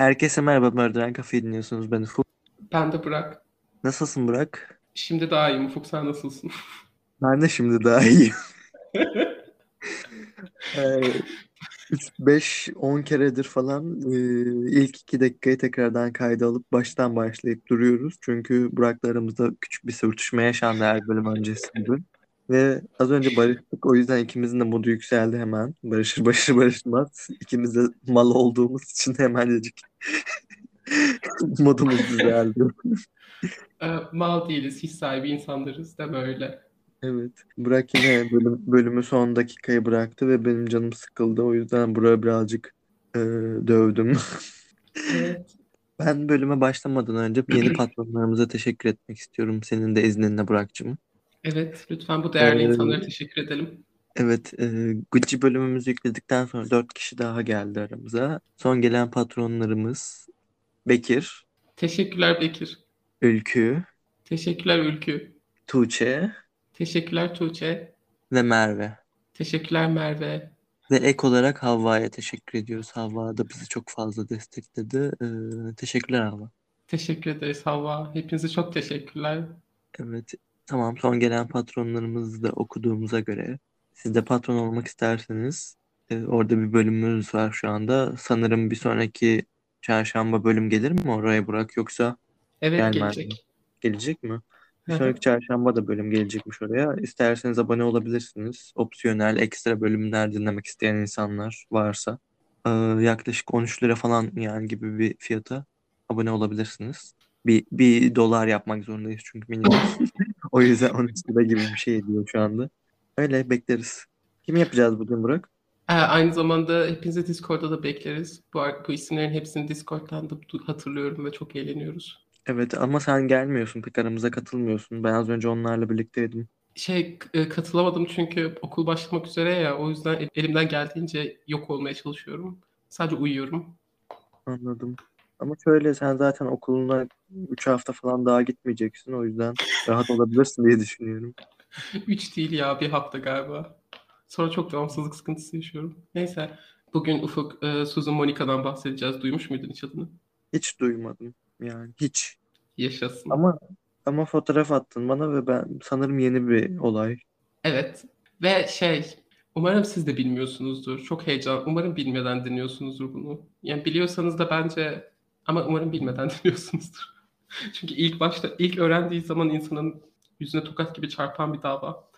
Herkese merhaba Murder Cafe dinliyorsunuz ben Ufuk. Ben de Burak. Nasılsın Burak? Şimdi daha iyiyim. Ufuk sen nasılsın? Ben de şimdi daha iyiyim. 5-10 keredir falan e, ilk 2 dakikayı tekrardan kayda alıp baştan başlayıp duruyoruz. Çünkü Burak'la aramızda küçük bir sürtüşme yaşandı her bölüm öncesinde. Ve az önce barıştık. O yüzden ikimizin de modu yükseldi hemen. Barışır barışır barışmaz. İkimiz de mal olduğumuz için hemencecik modumuz düzeldi. Ee, mal değiliz. His sahibi insanlarız. Deme öyle. Evet. Burak yine bölüm, bölümü son dakikaya bıraktı ve benim canım sıkıldı. O yüzden Burak'ı birazcık e, dövdüm. Evet. Ben bölüme başlamadan önce yeni patronlarımıza teşekkür etmek istiyorum. Senin de izninle Burak'cığım. Evet. Lütfen bu değerli Ee, insanlara teşekkür edelim. Evet, e, Gucci bölümümüzü yükledikten sonra dört kişi daha geldi aramıza. Son gelen patronlarımız Bekir, Teşekkürler Bekir. Ülkü, Teşekkürler Ülkü. Tuğçe Teşekkürler Tuğçe. ve Merve. Teşekkürler Merve. Ve ek olarak Havva'ya teşekkür ediyoruz. Havva da bizi çok fazla destekledi. E, teşekkürler Havva. Teşekkür ederiz Havva. Hepinize çok teşekkürler. Evet, tamam son gelen patronlarımızı da okuduğumuza göre siz de patron olmak isterseniz e, orada bir bölümümüz var şu anda. Sanırım bir sonraki çarşamba bölüm gelir mi oraya Burak yoksa Evet gelmez mi? gelecek. Gelecek mi? Bir sonraki çarşamba da bölüm gelecekmiş oraya. İsterseniz abone olabilirsiniz. Opsiyonel ekstra bölümler dinlemek isteyen insanlar varsa. Ee, yaklaşık 13 lira falan yani gibi bir fiyata abone olabilirsiniz. Bir, bir dolar yapmak zorundayız çünkü minimum. O yüzden 13 lira gibi bir şey ediyor şu anda. Öyle bekleriz. Kim yapacağız bugün Burak? Ee, aynı zamanda hepinizi Discord'da da bekleriz. Bu, bu isimlerin hepsini Discord'dan da hatırlıyorum ve çok eğleniyoruz. Evet ama sen gelmiyorsun. Pek aramıza katılmıyorsun. Ben az önce onlarla birlikteydim. Şey e, katılamadım çünkü okul başlamak üzere ya o yüzden el- elimden geldiğince yok olmaya çalışıyorum. Sadece uyuyorum. Anladım. Ama şöyle sen zaten okuluna 3 hafta falan daha gitmeyeceksin. O yüzden rahat olabilirsin diye düşünüyorum. Üç değil ya bir hafta galiba. Sonra çok devamsızlık sıkıntısı yaşıyorum. Neyse bugün Ufuk e, Susan Monica'dan bahsedeceğiz. Duymuş muydun hiç adını? Hiç duymadım. Yani hiç. Yaşasın. Ama ama fotoğraf attın bana ve ben sanırım yeni bir olay. Evet ve şey umarım siz de bilmiyorsunuzdur. Çok heyecan. Umarım bilmeden dinliyorsunuzdur bunu. Yani biliyorsanız da bence ama umarım bilmeden dinliyorsunuzdur. Çünkü ilk başta ilk öğrendiği zaman insanın yüzüne tokat gibi çarpan bir dava.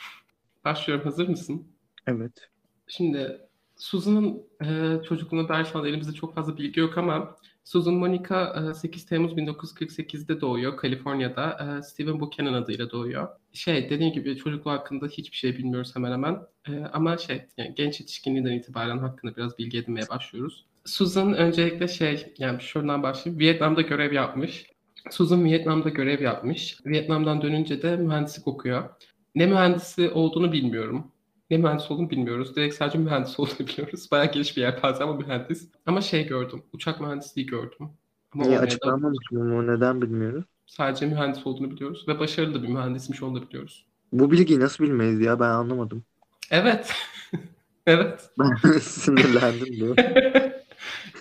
Başlıyorum. Hazır mısın? Evet. Şimdi Susan'ın e, çocukluğuna dair şu anda elimizde çok fazla bilgi yok ama Susan Monica e, 8 Temmuz 1948'de doğuyor Kaliforniya'da. E, Stephen Buchanan adıyla doğuyor. Şey dediğim gibi çocukluğu hakkında hiçbir şey bilmiyoruz hemen hemen. E, ama şey yani genç yetişkinliğinden itibaren hakkında biraz bilgi edinmeye başlıyoruz. Susan öncelikle şey yani şuradan başlayayım. Vietnam'da görev yapmış. Susan Vietnam'da görev yapmış. Vietnam'dan dönünce de mühendislik okuyor. Ne mühendisi olduğunu bilmiyorum. Ne mühendis olduğunu bilmiyoruz. Direkt sadece mühendis olduğunu biliyoruz. Bayağı geniş bir yelpaze ama mühendis. Ama şey gördüm. Uçak mühendisliği gördüm. Ama Niye açıklanmamış mı? O neden bilmiyoruz? sadece mühendis olduğunu biliyoruz. Ve başarılı bir mühendismiş onu da biliyoruz. Bu bilgiyi nasıl bilmeyiz ya? Ben anlamadım. Evet. evet. Ben sinirlendim de.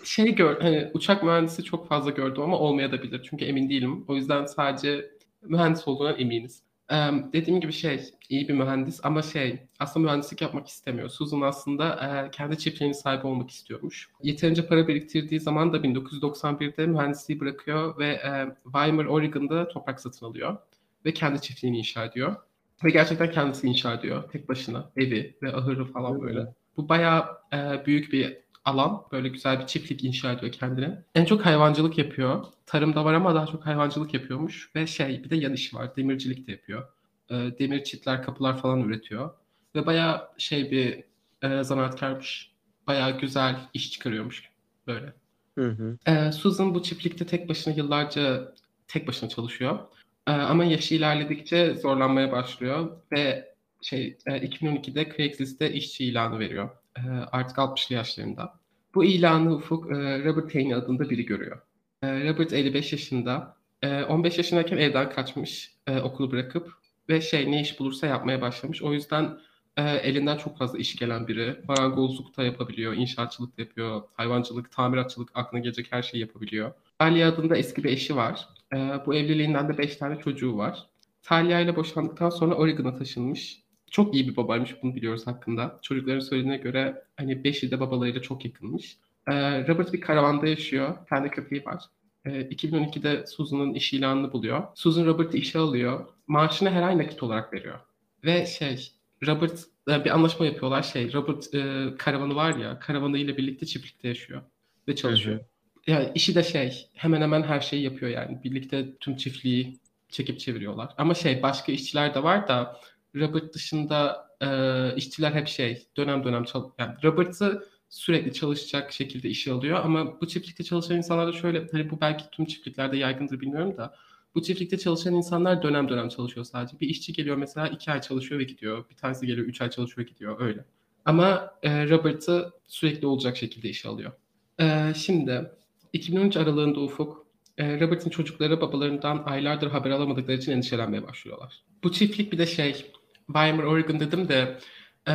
Şey gör, hani uçak mühendisi çok fazla gördüm ama olmayabilir. Çünkü emin değilim. O yüzden sadece mühendis olduğuna eminiz. Ee, dediğim gibi şey iyi bir mühendis ama şey aslında mühendislik yapmak istemiyor. Susan aslında e, kendi çiftliğinin sahibi olmak istiyormuş. Yeterince para biriktirdiği zaman da 1991'de mühendisliği bırakıyor ve e, Weimar, Oregon'da toprak satın alıyor. Ve kendi çiftliğini inşa ediyor. Ve gerçekten kendisi inşa ediyor. Tek başına evi ve ahırı falan böyle. Bu bayağı e, büyük bir alan. Böyle güzel bir çiftlik inşa ediyor kendine. En çok hayvancılık yapıyor. Tarımda var ama daha çok hayvancılık yapıyormuş. Ve şey bir de yan işi var. Demircilik de yapıyor. E, demir çitler, kapılar falan üretiyor. Ve bayağı şey bir e, zanaatkarmış. Bayağı güzel iş çıkarıyormuş böyle. Hı hı. Ee, Susan bu çiftlikte tek başına yıllarca tek başına çalışıyor. Ee, ama yaşı ilerledikçe zorlanmaya başlıyor ve şey e, 2012'de Craigslist'te işçi ilanı veriyor. Ee, artık 60'lı yaşlarında. Bu ilanı Ufuk e, Robert Haney adında biri görüyor. Ee, Robert 55 yaşında. Ee, 15 yaşındayken evden kaçmış e, okulu bırakıp ve şey ne iş bulursa yapmaya başlamış. O yüzden e, elinden çok fazla iş gelen biri. Marangozluk da yapabiliyor, inşaatçılık da yapıyor, hayvancılık, tamiratçılık, aklına gelecek her şeyi yapabiliyor. Talia adında eski bir eşi var. E, bu evliliğinden de 5 tane çocuğu var. Talia ile boşandıktan sonra Oregon'a taşınmış. Çok iyi bir babaymış bunu biliyoruz hakkında. Çocukların söylediğine göre hani beşi de babalarıyla çok yakınmış. E, Robert bir karavanda yaşıyor. Tane köpeği var. E, 2012'de Susan'ın iş ilanını buluyor. Susan Robert'ı işe alıyor. Maaşını her ay nakit olarak veriyor. Ve şey Robert e, bir anlaşma yapıyorlar şey Robert e, karavanı var ya karavanı ile birlikte çiftlikte yaşıyor ve çalışıyor. Yani işi de şey hemen hemen her şeyi yapıyor yani birlikte tüm çiftliği çekip çeviriyorlar. Ama şey başka işçiler de var da Robert dışında e, işçiler hep şey dönem dönem çal yani Robert'ı sürekli çalışacak şekilde işe alıyor ama bu çiftlikte çalışan insanlar da şöyle hani bu belki tüm çiftliklerde yaygındır bilmiyorum da bu çiftlikte çalışan insanlar dönem dönem çalışıyor sadece. Bir işçi geliyor mesela iki ay çalışıyor ve gidiyor. Bir tanesi geliyor üç ay çalışıyor ve gidiyor öyle. Ama e, Robert'ı sürekli olacak şekilde işe alıyor. E, şimdi 2013 aralığında Ufuk, e, Robert'ın çocukları babalarından aylardır haber alamadıkları için endişelenmeye başlıyorlar. Bu çiftlik bir de şey, Weimar, Oregon dedim de e,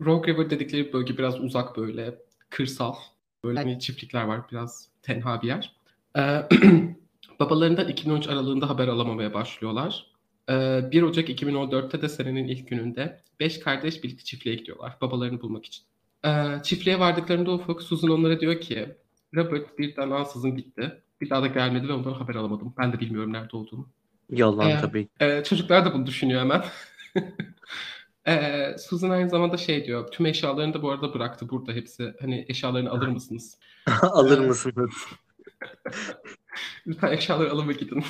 Rogue River dedikleri bölge biraz uzak böyle, kırsal. Böyle hani çiftlikler var biraz tenha bir yer. E, Babalarından 2013 aralığında haber alamamaya başlıyorlar. 1 Ocak 2014'te de senenin ilk gününde 5 kardeş birlikte çiftliğe gidiyorlar babalarını bulmak için. Çiftliğe vardıklarında Ufuk Susan onlara diyor ki Robert birden ansızın gitti. Bir daha da gelmedi ve ondan haber alamadım. Ben de bilmiyorum nerede olduğunu. Yalan ee, tabii. E, çocuklar da bunu düşünüyor hemen. e, Susan aynı zamanda şey diyor. Tüm eşyalarını da bu arada bıraktı burada hepsi. Hani eşyalarını alır mısınız? alır mısınız? Lütfen eşyaları alın ve gidin.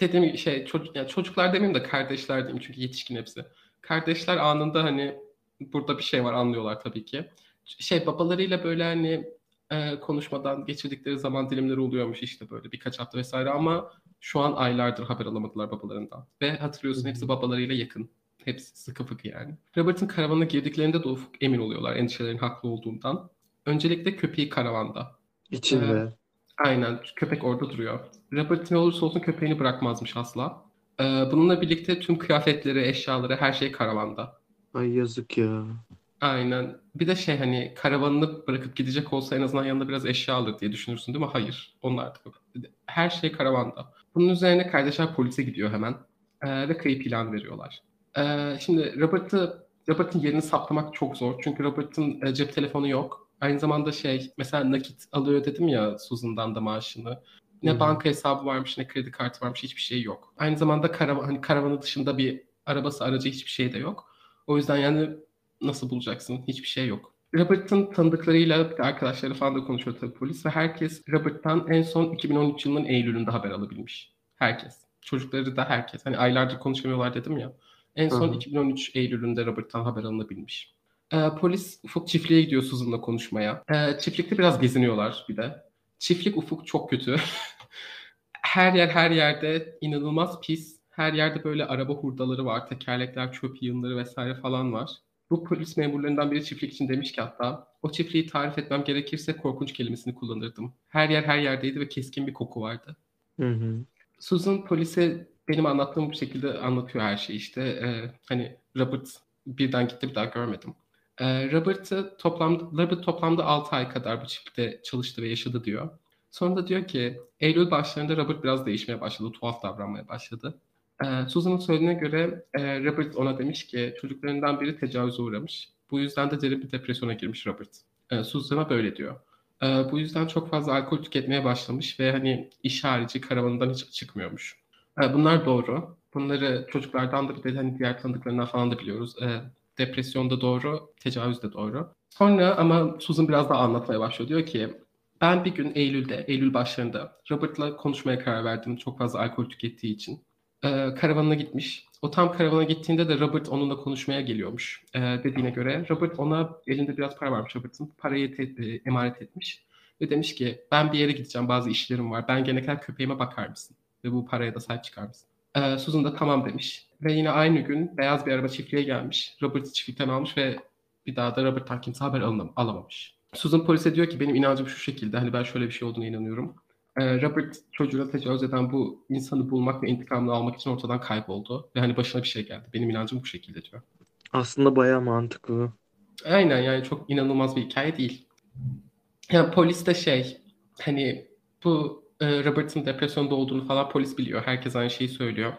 Dediğim gibi şey çocuk, yani çocuklar demeyeyim de kardeşler diyeyim çünkü yetişkin hepsi. Kardeşler anında hani burada bir şey var anlıyorlar tabii ki. Şey babalarıyla böyle hani e, konuşmadan geçirdikleri zaman dilimleri oluyormuş işte böyle birkaç hafta vesaire ama şu an aylardır haber alamadılar babalarından. Ve hatırlıyorsun hepsi babalarıyla yakın. Hepsi sıkı fıkı yani. Robert'ın karavanına girdiklerinde de ufuk emin oluyorlar endişelerin haklı olduğundan. Öncelikle köpeği karavanda. İçinde. Ee, Aynen. Köpek orada duruyor. Robert ne olursa olsun köpeğini bırakmazmış asla. Ee, bununla birlikte tüm kıyafetleri, eşyaları, her şey karavanda. Ay yazık ya. Aynen. Bir de şey hani karavanını bırakıp gidecek olsa en azından yanında biraz eşya alır diye düşünürsün değil mi? Hayır. Onlar da Her şey karavanda. Bunun üzerine kardeşler polise gidiyor hemen. Ee, ve kayıp ilan veriyorlar. Ee, şimdi Robert'ı Robert'ın yerini saptamak çok zor. Çünkü Robert'ın e, cep telefonu yok. Aynı zamanda şey mesela nakit alıyor dedim ya Susan'dan da maaşını. Ne hmm. banka hesabı varmış ne kredi kartı varmış hiçbir şey yok. Aynı zamanda karavan, hani karavanı dışında bir arabası aracı hiçbir şey de yok. O yüzden yani nasıl bulacaksın? Hiçbir şey yok. Robert'ın tanıdıklarıyla arkadaşları falan da konuşuyor tabii polis ve herkes Robert'tan en son 2013 yılının Eylül'ünde haber alabilmiş. Herkes. Çocukları da herkes. Hani aylardır konuşamıyorlar dedim ya. En son Hı-hı. 2013 Eylül'ünde Robert'tan haber alınabilmiş. E, polis Ufuk çiftliğe gidiyor Susan'la konuşmaya. E, çiftlikte biraz geziniyorlar bir de. Çiftlik Ufuk çok kötü. her yer her yerde inanılmaz pis. Her yerde böyle araba hurdaları var, tekerlekler, çöp yığınları vesaire falan var. Bu polis memurlarından biri çiftlik için demiş ki hatta o çiftliği tarif etmem gerekirse korkunç kelimesini kullanırdım. Her yer her yerdeydi ve keskin bir koku vardı. Hı hı. Susan polise benim anlattığım şekilde anlatıyor her şeyi işte. Ee, hani Robert birden gitti bir daha görmedim. E, Robert'ı toplamda, Robert toplamda 6 ay kadar bu çiftlikte çalıştı ve yaşadı diyor. Sonra da diyor ki Eylül başlarında Robert biraz değişmeye başladı, tuhaf davranmaya başladı. E, Susan'ın söylediğine göre e, Robert ona demiş ki çocuklarından biri tecavüze uğramış. Bu yüzden de derin bir depresyona girmiş Robert. E, Susan'a böyle diyor. E, bu yüzden çok fazla alkol tüketmeye başlamış ve hani iş harici karavanından hiç çıkmıyormuş. E, bunlar doğru. Bunları çocuklardan da bir de hani diğer tanıdıklarından falan da biliyoruz. E, Depresyon da doğru, tecavüz de doğru. Sonra ama Susan biraz daha anlatmaya başlıyor. Diyor ki ben bir gün Eylül'de, Eylül başlarında Robert'la konuşmaya karar verdim çok fazla alkol tükettiği için. Ee, karavanına gitmiş. O tam karavana gittiğinde de Robert onunla konuşmaya geliyormuş ee, dediğine göre. Robert ona elinde biraz para varmış Robert'ın. Parayı te- e, emanet etmiş. Ve demiş ki ben bir yere gideceğim bazı işlerim var. Ben gene kadar köpeğime bakar mısın? Ve bu paraya da sahip çıkar mısın? Ee, Susan da tamam demiş. Ve yine aynı gün beyaz bir araba çiftliğe gelmiş. Robert'ı çiftlikten almış ve bir daha da Robert'tan kimse haber alınam, alamamış. Susan polise diyor ki benim inancım şu şekilde. Hani ben şöyle bir şey olduğunu inanıyorum. Ee, Robert çocuğuna tecavüz eden bu insanı bulmak ve intikamını almak için ortadan kayboldu. Ve hani başına bir şey geldi. Benim inancım bu şekilde diyor. Aslında bayağı mantıklı. Aynen yani çok inanılmaz bir hikaye değil. Yani polis de şey hani bu e, Robert'ın depresyonda olduğunu falan polis biliyor. Herkes aynı şeyi söylüyor.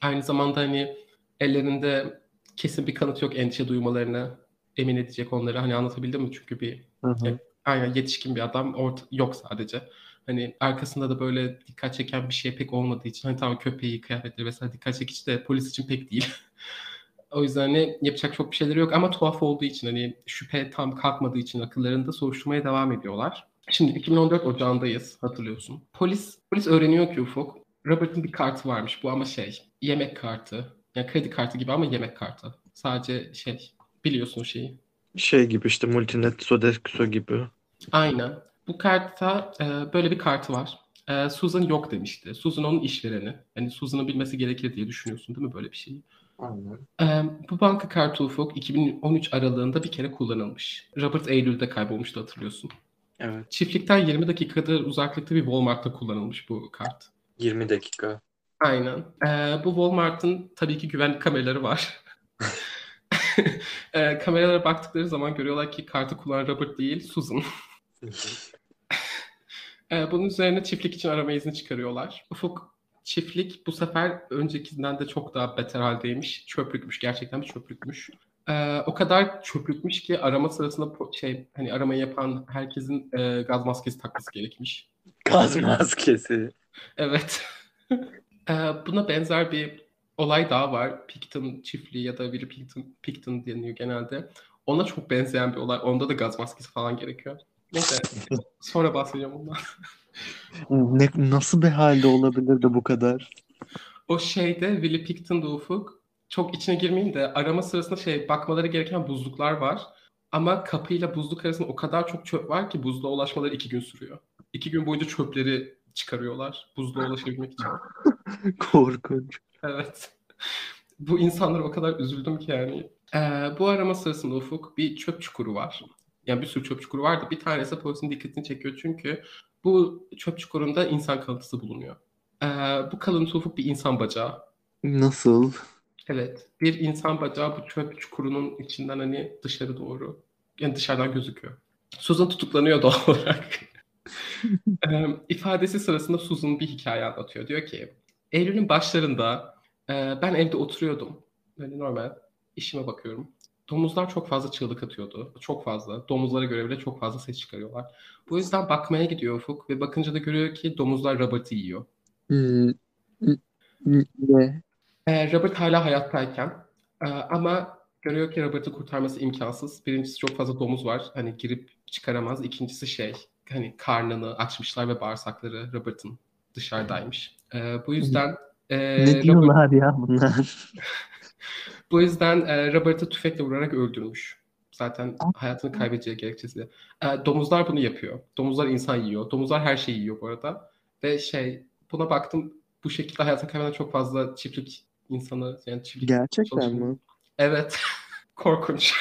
Aynı zamanda hani ellerinde kesin bir kanıt yok endişe duymalarını emin edecek onları. Hani anlatabildim mi? Çünkü bir Hı hı. e, aynen yetişkin bir adam orta, yok sadece. Hani arkasında da böyle dikkat çeken bir şey pek olmadığı için hani tamam köpeği, kıyafetleri vesaire dikkat çekici de polis için pek değil. O yüzden hani yapacak çok bir şeyleri yok ama tuhaf olduğu için hani şüphe tam kalkmadığı için akıllarında soruşturmaya devam ediyorlar. Şimdi 2014 Ocağı'ndayız hatırlıyorsun. Polis polis öğreniyor ki Ufuk Robert'ın bir kartı varmış bu ama şey yemek kartı. Yani kredi kartı gibi ama yemek kartı. Sadece şey biliyorsun şeyi. Şey gibi işte Multinet Sodexo gibi. Aynen. Bu kartta e, böyle bir kartı var. E, Susan yok demişti. Susan onun işvereni. Hani Susan'ın bilmesi gerekir diye düşünüyorsun değil mi böyle bir şeyi? Aynen. Ee, bu banka kartı ufuk 2013 aralığında bir kere kullanılmış. Robert Eylül'de kaybolmuştu hatırlıyorsun. Evet. Çiftlikten 20 dakikada uzaklıkta bir Walmart'ta kullanılmış bu kart. 20 dakika. Aynen. Ee, bu Walmart'ın tabii ki güvenlik kameraları var. ee, kameralara baktıkları zaman görüyorlar ki kartı kullanan Robert değil, Susan. Ee, bunun üzerine çiftlik için arama izni çıkarıyorlar. Ufuk çiftlik bu sefer öncekinden de çok daha beter haldeymiş. Çöplükmüş. Gerçekten bir çöplükmüş. Ee, o kadar çöplükmüş ki arama sırasında şey hani aramayı yapan herkesin e, gaz maskesi takması gerekmiş. Gaz maskesi. Evet. Ee, buna benzer bir olay daha var. Picton çiftliği ya da Willie Picton, Picton deniyor genelde. Ona çok benzeyen bir olay. Onda da gaz maskesi falan gerekiyor. Neyse. Sonra bahsedeceğim ondan. Ne, nasıl bir halde olabilir de bu kadar? O şeyde Willie Picton'da Ufuk çok içine girmeyeyim de arama sırasında şey bakmaları gereken buzluklar var. Ama kapıyla buzluk arasında o kadar çok çöp var ki buzluğa ulaşmaları iki gün sürüyor. İki gün boyunca çöpleri çıkarıyorlar buzluğa ulaşabilmek için. Korkunç. Evet. Bu insanlara o kadar üzüldüm ki yani. Ee, bu arama sırasında Ufuk bir çöp çukuru var. Yani bir sürü çöp çukuru vardı. Bir tanesi polisin dikkatini çekiyor çünkü bu çöp çukurunda insan kalıntısı bulunuyor. Ee, bu kalıntı Ufuk bir insan bacağı. Nasıl? Evet. Bir insan bacağı bu çöp çukurunun içinden hani dışarı doğru. Yani dışarıdan gözüküyor. Susan tutuklanıyor doğal olarak. Ee, ifadesi sırasında Susan bir hikaye anlatıyor. Diyor ki Eylül'ün başlarında e, ben evde oturuyordum. Böyle normal işime bakıyorum. Domuzlar çok fazla çığlık atıyordu. Çok fazla. Domuzlara göre bile çok fazla ses çıkarıyorlar. Bu yüzden bakmaya gidiyor Ufuk ve bakınca da görüyor ki domuzlar Robert'ı yiyor. Hmm, Ne? Ee, Robert hala hayattayken e, ama görüyor ki Robert'ı kurtarması imkansız. Birincisi çok fazla domuz var. Hani girip çıkaramaz. İkincisi şey hani karnını açmışlar ve bağırsakları Robert'ın dışarıdaymış. Ee, bu yüzden e, Ne Robert, diyorlar ya bunlar? bu yüzden e, Robert'ı tüfekle vurarak öldürmüş. Zaten hayatını kaybedeceği gerekçesi. E, domuzlar bunu yapıyor. Domuzlar insan yiyor. Domuzlar her şeyi yiyor bu arada. Ve şey buna baktım bu şekilde hayatını kaybeden çok fazla çiftlik insanı yani çiftlik Gerçekten çalışanı- mi? Evet. Korkunç.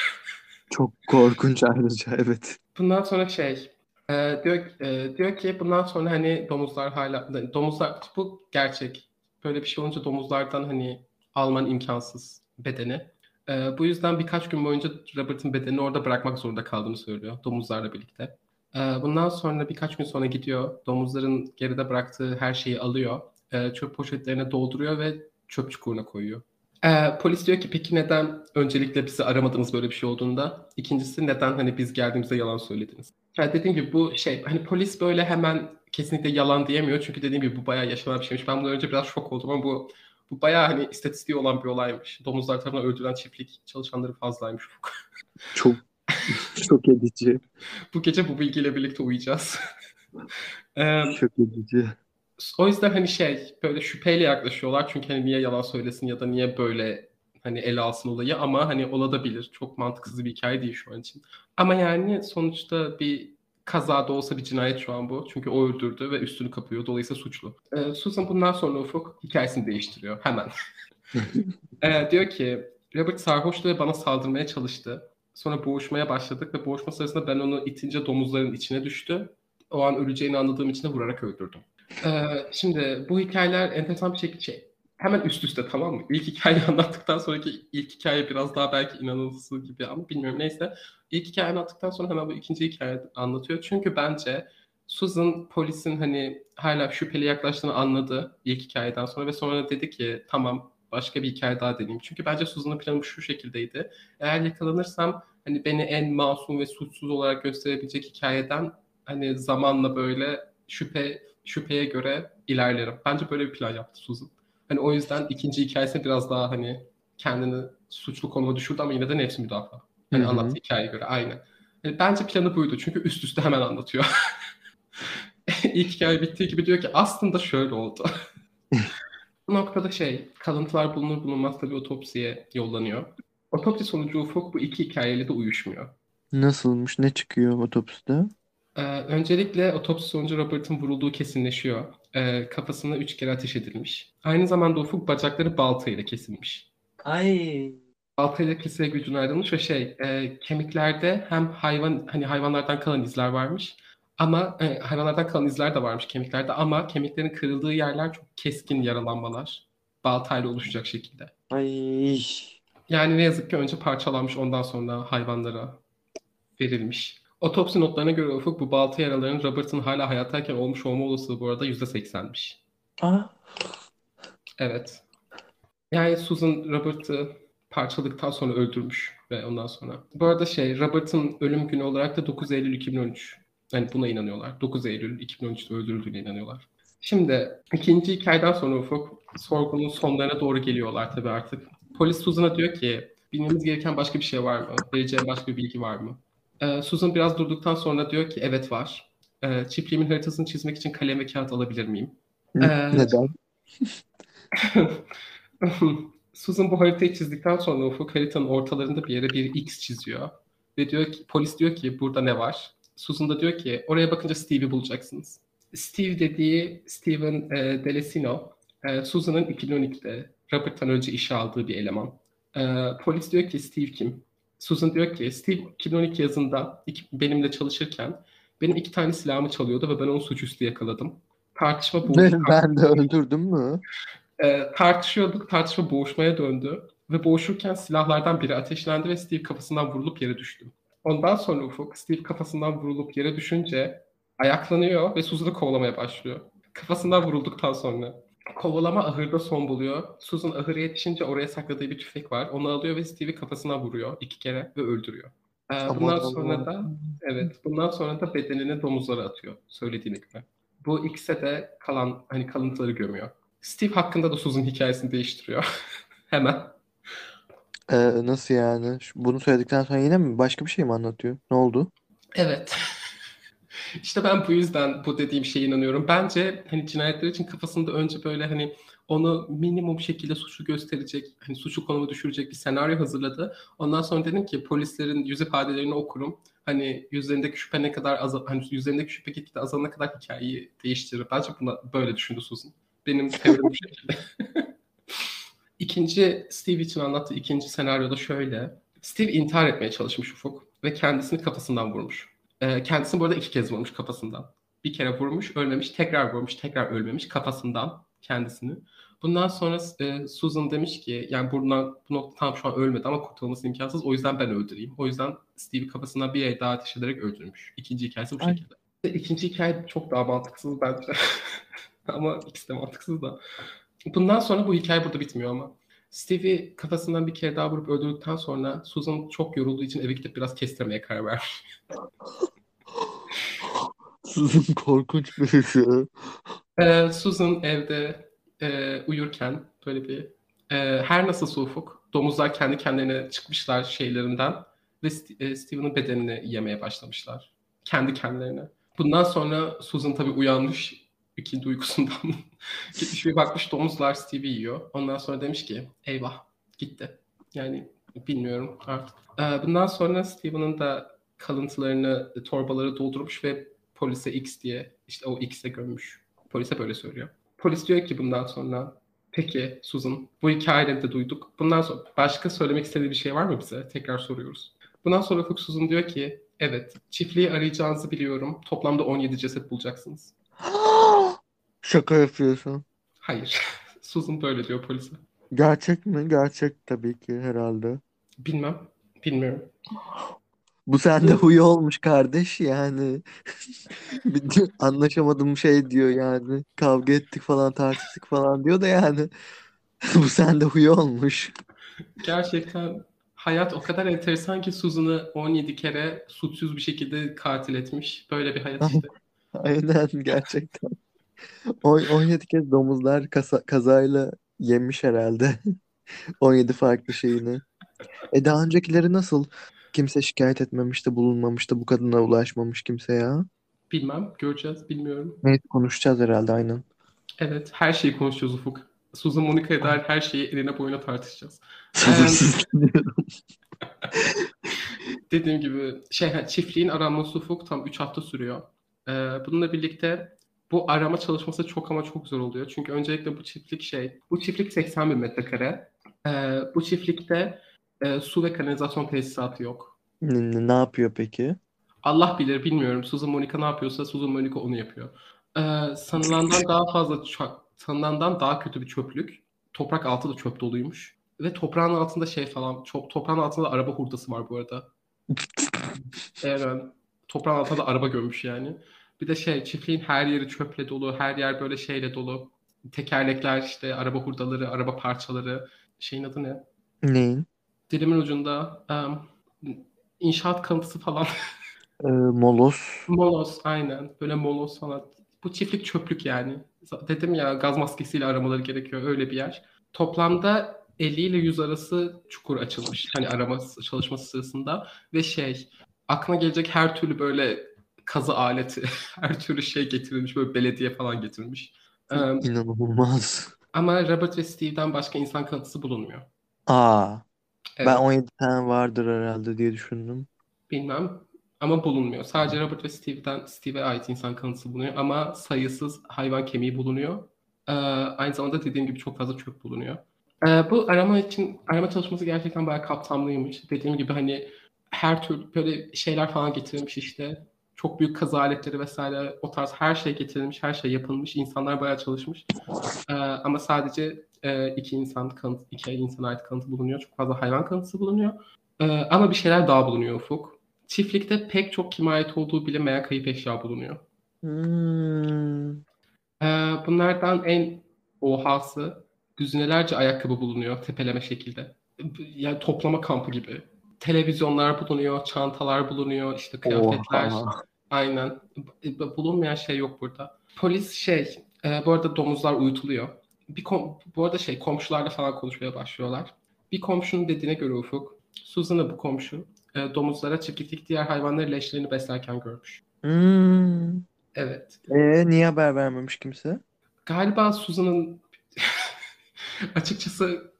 Çok korkunç ayrıca evet. Bundan sonra şey e, diyor e, diyor ki bundan sonra hani domuzlar hala domuzlar bu gerçek. Böyle bir şey olunca domuzlardan hani alman imkansız bedeni. E, bu yüzden birkaç gün boyunca Robert'ın bedenini orada bırakmak zorunda kaldığını söylüyor domuzlarla birlikte. E, bundan sonra birkaç gün sonra gidiyor. Domuzların geride bıraktığı her şeyi alıyor. E, çöp poşetlerine dolduruyor ve çöp çukuruna koyuyor. Ee, polis diyor ki peki neden öncelikle bizi aramadınız böyle bir şey olduğunda? İkincisi neden hani biz geldiğimizde yalan söylediniz? Yani dediğim gibi bu şey hani polis böyle hemen kesinlikle yalan diyemiyor. Çünkü dediğim gibi bu bayağı yaşanan bir şeymiş. Ben bundan önce biraz şok oldum ama bu bu bayağı hani istatistiği olan bir olaymış. Domuzlar tarafından öldürülen çiftlik çalışanları fazlaymış. Çok şok edici. bu gece bu bilgiyle birlikte uyuyacağız. Ee, Şok edici. O yüzden hani şey böyle şüpheyle yaklaşıyorlar çünkü hani niye yalan söylesin ya da niye böyle hani ele alsın olayı ama hani olabilir. Çok mantıksız bir hikaye değil şu an için. Ama yani sonuçta bir kaza da olsa bir cinayet şu an bu. Çünkü o öldürdü ve üstünü kapıyor. Dolayısıyla suçlu. Ee, Susan bundan sonra Ufuk hikayesini değiştiriyor hemen. Ee, diyor ki Robert sarhoştu ve bana saldırmaya çalıştı. Sonra boğuşmaya başladık ve boğuşma sırasında ben onu itince domuzların içine düştü. O an öleceğini anladığım için de vurarak öldürdüm. Ee, şimdi bu hikayeler enteresan bir şekilde şey. hemen üst üste tamam mı? İlk hikayeyi anlattıktan sonraki ilk hikaye biraz daha belki inanılması gibi ama bilmiyorum neyse. İlk hikaye anlattıktan sonra hemen bu ikinci hikaye anlatıyor. Çünkü bence Susan polisin hani hala şüpheli yaklaştığını anladı ilk hikayeden sonra ve sonra dedi ki tamam başka bir hikaye daha deneyeyim. Çünkü bence Susan'ın planı şu şekildeydi. Eğer yakalanırsam hani beni en masum ve suçsuz olarak gösterebilecek hikayeden hani zamanla böyle şüphe şüpheye göre ilerlerim. Bence böyle bir plan yaptı Susan. Hani o yüzden ikinci hikayesi biraz daha hani kendini suçlu konuma düşürdü ama yine de nefsi müdafaa. Hani Hı hı. anlattığı hikayeye göre aynı. Yani bence planı buydu çünkü üst üste hemen anlatıyor. İlk hikaye bittiği gibi diyor ki aslında şöyle oldu. Bu noktada şey, kalıntılar bulunur bulunmaz tabii otopsiye yollanıyor. Otopsi sonucu Ufuk bu iki hikayeyle de uyuşmuyor. Nasılmış? Ne çıkıyor otopside? Ee, öncelikle otopsi sonucu Robert'ın vurulduğu kesinleşiyor. Ee, kafasına üç kere ateş edilmiş. Aynı zamanda Ufuk bacakları baltayla kesilmiş. Ay. Baltayla kesile gücüne ayrılmış ve şey e, kemiklerde hem hayvan hani hayvanlardan kalan izler varmış ama e, hayvanlardan kalan izler de varmış kemiklerde ama kemiklerin kırıldığı yerler çok keskin yaralanmalar. Baltayla oluşacak şekilde. Ay. Yani ne yazık ki önce parçalanmış ondan sonra hayvanlara verilmiş. Otopsi notlarına göre Ufuk bu balta yaralarının Robert'ın hala hayattayken olmuş olma olasılığı bu arada %80'miş. Aa. Evet. Yani Susan Robert'ı parçaladıktan sonra öldürmüş ve ondan sonra. Bu arada şey Robert'ın ölüm günü olarak da 9 Eylül 2013. Yani buna inanıyorlar. 9 Eylül 2013'te öldürüldüğüne inanıyorlar. Şimdi ikinci hikayeden sonra Ufuk sorgunun sonlarına doğru geliyorlar tabii artık. Polis Susan'a diyor ki bilmemiz gereken başka bir şey var mı? Vereceğim başka bir bilgi var mı? Ee, Susan biraz durduktan sonra diyor ki evet var. Ee, çiftliğimin haritasını çizmek için kalem ve kağıt alabilir miyim? Ee, Neden? Susan bu haritayı çizdikten sonra Ufuk haritanın ortalarında bir yere bir X çiziyor. Ve diyor ki, polis diyor ki burada ne var? Susan da diyor ki oraya bakınca Steve'i bulacaksınız. Steve dediği Steven e, Delesino, e, Susan'ın 2012'de Robert'tan önce işe aldığı bir eleman. E, polis diyor ki Steve kim? Susan diyor ki Steve 2012 yazında iki- benimle çalışırken benim iki tane silahımı çalıyordu ve ben onu suçüstü yakaladım. Tartışma. Ben, ben de öldürdüm mü? E, tartışıyorduk, tartışma boğuşmaya döndü ve boğuşurken silahlardan biri ateşlendi ve Steve kafasından vurulup yere düştü. Ondan sonra Ufuk Steve kafasından vurulup yere düşünce ayaklanıyor ve Susan'ı kovalamaya başlıyor. Kafasından vurulduktan sonra kovalama ahırda son buluyor. Susan ahıra yetişince oraya sakladığı bir tüfek var. Onu alıyor ve Steve'i kafasına vuruyor iki kere ve öldürüyor. E, bundan sonra da evet bundan sonra da bedenini domuzlara atıyor söylediğine göre. Bu ikisi de kalan hani kalıntıları gömüyor. Steve hakkında da Susan hikayesini değiştiriyor. Hemen. Ee, nasıl yani? Bunu söyledikten sonra yine mi? Başka bir şey mi anlatıyor? Ne oldu? Evet. İşte ben bu yüzden bu dediğim şeye inanıyorum. Bence hani cinayetler için kafasında önce böyle hani onu minimum şekilde suçlu gösterecek, hani suçlu konuma düşürecek bir senaryo hazırladı. Ondan sonra dedim ki polislerin yüz ifadelerini okurum. Hani yüzlerindeki şüphe ne kadar az, hani yüzlerindeki şüphe gitgide azalana kadar hikayeyi değiştirir. Bence buna böyle düşündü Susan. Benim teorim bu şekilde. İkinci Steve için anlattığı ikinci senaryoda şöyle. Steve intihar etmeye çalışmış Ufuk ve kendisini kafasından vurmuş. Ee, kendisini bu arada iki kez vurmuş kafasından. Bir kere vurmuş, ölmemiş, tekrar vurmuş, tekrar ölmemiş kafasından kendisini. Bundan sonra e, Susan demiş ki yani buradan bu nokta tam şu an ölmedi ama kurtulması imkansız. O yüzden ben öldüreyim. O yüzden Steve'i kafasından bir el daha ateş ederek öldürmüş. İkinci hikayesi bu Ay. şekilde. İkinci hikaye çok daha mantıksız bence. ama ikisi de mantıksız da. Bundan sonra bu hikaye burada bitmiyor ama. Steve'i kafasından bir kere daha vurup öldürdükten sonra Susan çok yorulduğu için eve gidip biraz kestirmeye karar vermiş. Susan korkunç birisi. Ee, Susan evde e, uyurken böyle bir e, her nasıl ufuk domuzlar kendi kendilerine çıkmışlar şeylerinden ve e, Steven'ın bedenini yemeye başlamışlar. Kendi kendilerine. Bundan sonra Susan tabii uyanmış ikinci uykusundan. Gitmiş bir bakmış domuzlar Steve'i yiyor. Ondan sonra demiş ki eyvah gitti. Yani bilmiyorum artık. Ee, bundan sonra Steven'ın da kalıntılarını torbaları doldurmuş ve polise X diye işte o X'e gömmüş. Polise böyle söylüyor. Polis diyor ki bundan sonra peki Susan bu hikayeleri de duyduk. Bundan sonra başka söylemek istediği bir şey var mı bize? Tekrar soruyoruz. Bundan sonra Ufuk Susan diyor ki evet çiftliği arayacağınızı biliyorum. Toplamda 17 ceset bulacaksınız. Şaka yapıyorsun. Hayır. Susan böyle diyor polise. Gerçek mi? Gerçek tabii ki herhalde. Bilmem. Bilmiyorum. Bu sende huyu olmuş kardeş yani. Anlaşamadım şey diyor yani. Kavga ettik falan tartıştık falan diyor da yani. Bu sende huyu olmuş. Gerçekten hayat o kadar enteresan ki Susan'ı 17 kere suçsuz bir şekilde katil etmiş. Böyle bir hayat işte. Aynen gerçekten. On- 17 kez domuzlar kasa- kazayla yemiş herhalde. 17 farklı şeyini. E daha öncekileri nasıl? Kimse şikayet etmemiş de bulunmamış da bu kadına ulaşmamış kimse ya. Bilmem. Göreceğiz. Bilmiyorum. Evet konuşacağız herhalde aynen. Evet. Her şeyi konuşacağız Ufuk. Susan Monica'ya dair her şeyi eline boyuna tartışacağız. Sabırsızlanıyorum. Dediğim gibi şey çiftliğin aranması Ufuk tam 3 hafta sürüyor. Ee, bununla birlikte bu arama çalışması çok ama çok zor oluyor. Çünkü öncelikle bu çiftlik şey, bu çiftlik 80 bin metrekare. Ee, bu çiftlikte e, su ve kanalizasyon tesisatı yok. Ne, ne yapıyor peki? Allah bilir bilmiyorum. Susan Monica ne yapıyorsa Susan Monica onu yapıyor. Ee, sanılandan daha fazla sanılandan daha kötü bir çöplük. Toprak altı da çöp doluymuş. Ve toprağın altında şey falan, çok toprağın altında araba hurdası var bu arada. Evet. Toprağın altında da araba gömmüş yani. Bir de şey çiftliğin her yeri çöple dolu, her yer böyle şeyle dolu. Tekerlekler işte, araba hurdaları, araba parçaları. Şeyin adı ne? Neyin? Dilimin ucunda em, inşaat kalıntısı falan. Ee, molos. Molos aynen. Böyle molos falan. Bu çiftlik çöplük yani. Dedim ya gaz maskesiyle aramaları gerekiyor öyle bir yer. Toplamda 50 ile 100 arası çukur açılmış. Hani arama çalışması sırasında. Ve şey aklına gelecek her türlü böyle kazı aleti, her türlü şey getirilmiş. Böyle belediye falan getirilmiş. İnanılmaz. ama Robert ve Steve'den başka insan kanıtısı bulunmuyor. Aa, Evet. ben 17 tane vardır herhalde diye düşündüm. Bilmem ama bulunmuyor. Sadece Robert ve Steve'den Steve'e ait insan kanıtısı bulunuyor ama sayısız hayvan kemiği bulunuyor. Ee, aynı zamanda dediğim gibi çok fazla çöp bulunuyor. Ee, bu arama için arama çalışması gerçekten bayağı kapsamlıymış. Dediğim gibi hani her tür böyle şeyler falan getirilmiş işte. Çok büyük kazı aletleri vesaire o tarz her şey getirilmiş, her şey yapılmış. İnsanlar bayağı çalışmış. Ee, ama sadece e, iki insan kanıt, iki insana ait kanıtı bulunuyor. Çok fazla hayvan kanıtısı bulunuyor. Ee, ama bir şeyler daha bulunuyor Ufuk. Çiftlikte pek çok kime ait olduğu bilinmeyen kayıp eşya bulunuyor. Hmm. Ee, bunlardan en ohası düzinelerce ayakkabı bulunuyor tepeleme şekilde. Yani toplama kampı gibi. Televizyonlar bulunuyor, çantalar bulunuyor, işte kıyafetler. Oha. Aynen. B- Bulunmayan şey yok burada. Polis şey, e, bu arada domuzlar uyutuluyor. Bir kom- bu arada şey komşularla falan konuşmaya başlıyorlar. Bir komşunun dediğine göre Ufuk, Susan'ı bu komşu e, domuzlara çiftlikteki diğer hayvanların leşlerini beslerken görmüş. Hmm. Evet. E, niye haber vermemiş kimse? Galiba Susan'ın açıkçası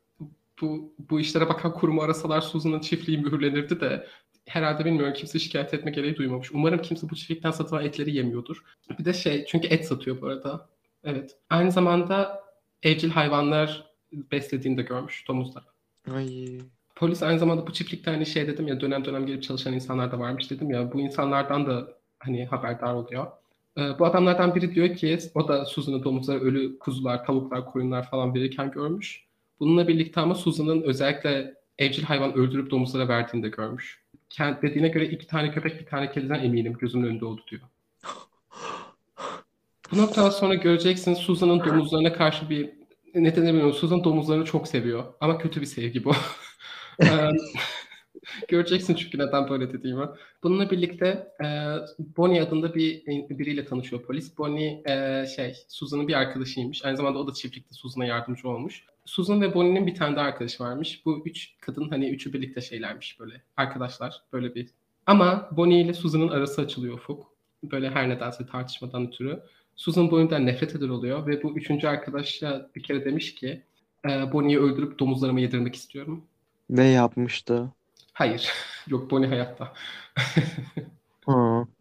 bu bu işlere bakan kurumu arasalar Susan'ın çiftliği mühürlenirdi de herhalde bilmiyorum kimse şikayet etme gereği duymamış. Umarım kimse bu çiftlikten satılan etleri yemiyordur. Bir de şey çünkü et satıyor bu arada. Evet. Aynı zamanda evcil hayvanlar beslediğini de görmüş domuzlar. Ay. Polis aynı zamanda bu çiftlikte hani şey dedim ya dönem dönem gelip çalışan insanlar da varmış dedim ya bu insanlardan da hani haberdar oluyor. Ee, bu adamlardan biri diyor ki o da Susan'ı domuzlara ölü kuzular, tavuklar, koyunlar falan verirken görmüş. Bununla birlikte ama Susan'ın özellikle evcil hayvan öldürüp domuzlara verdiğini de görmüş. Kent dediğine göre iki tane köpek bir tane kediden eminim gözümün önünde oldu diyor. Bu noktadan sonra göreceksin Susan'ın domuzlarına karşı bir neden bilmiyorum. Susan domuzlarını çok seviyor. Ama kötü bir sevgi bu. Eee, Göreceksin çünkü neden böyle dediğimi. Bununla birlikte e, Bonnie adında bir biriyle tanışıyor polis. Bonnie e, şey Susan'ın bir arkadaşıymış. Aynı zamanda o da çiftlikte Susan'a yardımcı olmuş. Susan ve Bonnie'nin bir tane daha arkadaşı varmış. Bu üç kadın hani üçü birlikte şeylermiş böyle arkadaşlar böyle bir. Ama Bonnie ile Susan'ın arası açılıyor Ufuk. Böyle her nedense tartışmadan ötürü. Susan Bonnie'den nefret eder oluyor ve bu üçüncü arkadaşa bir kere demiş ki e, Bonnie'yi öldürüp domuzlarıma yedirmek istiyorum. Ve yapmıştı. Hayır. Yok Bonnie hayatta. Ha.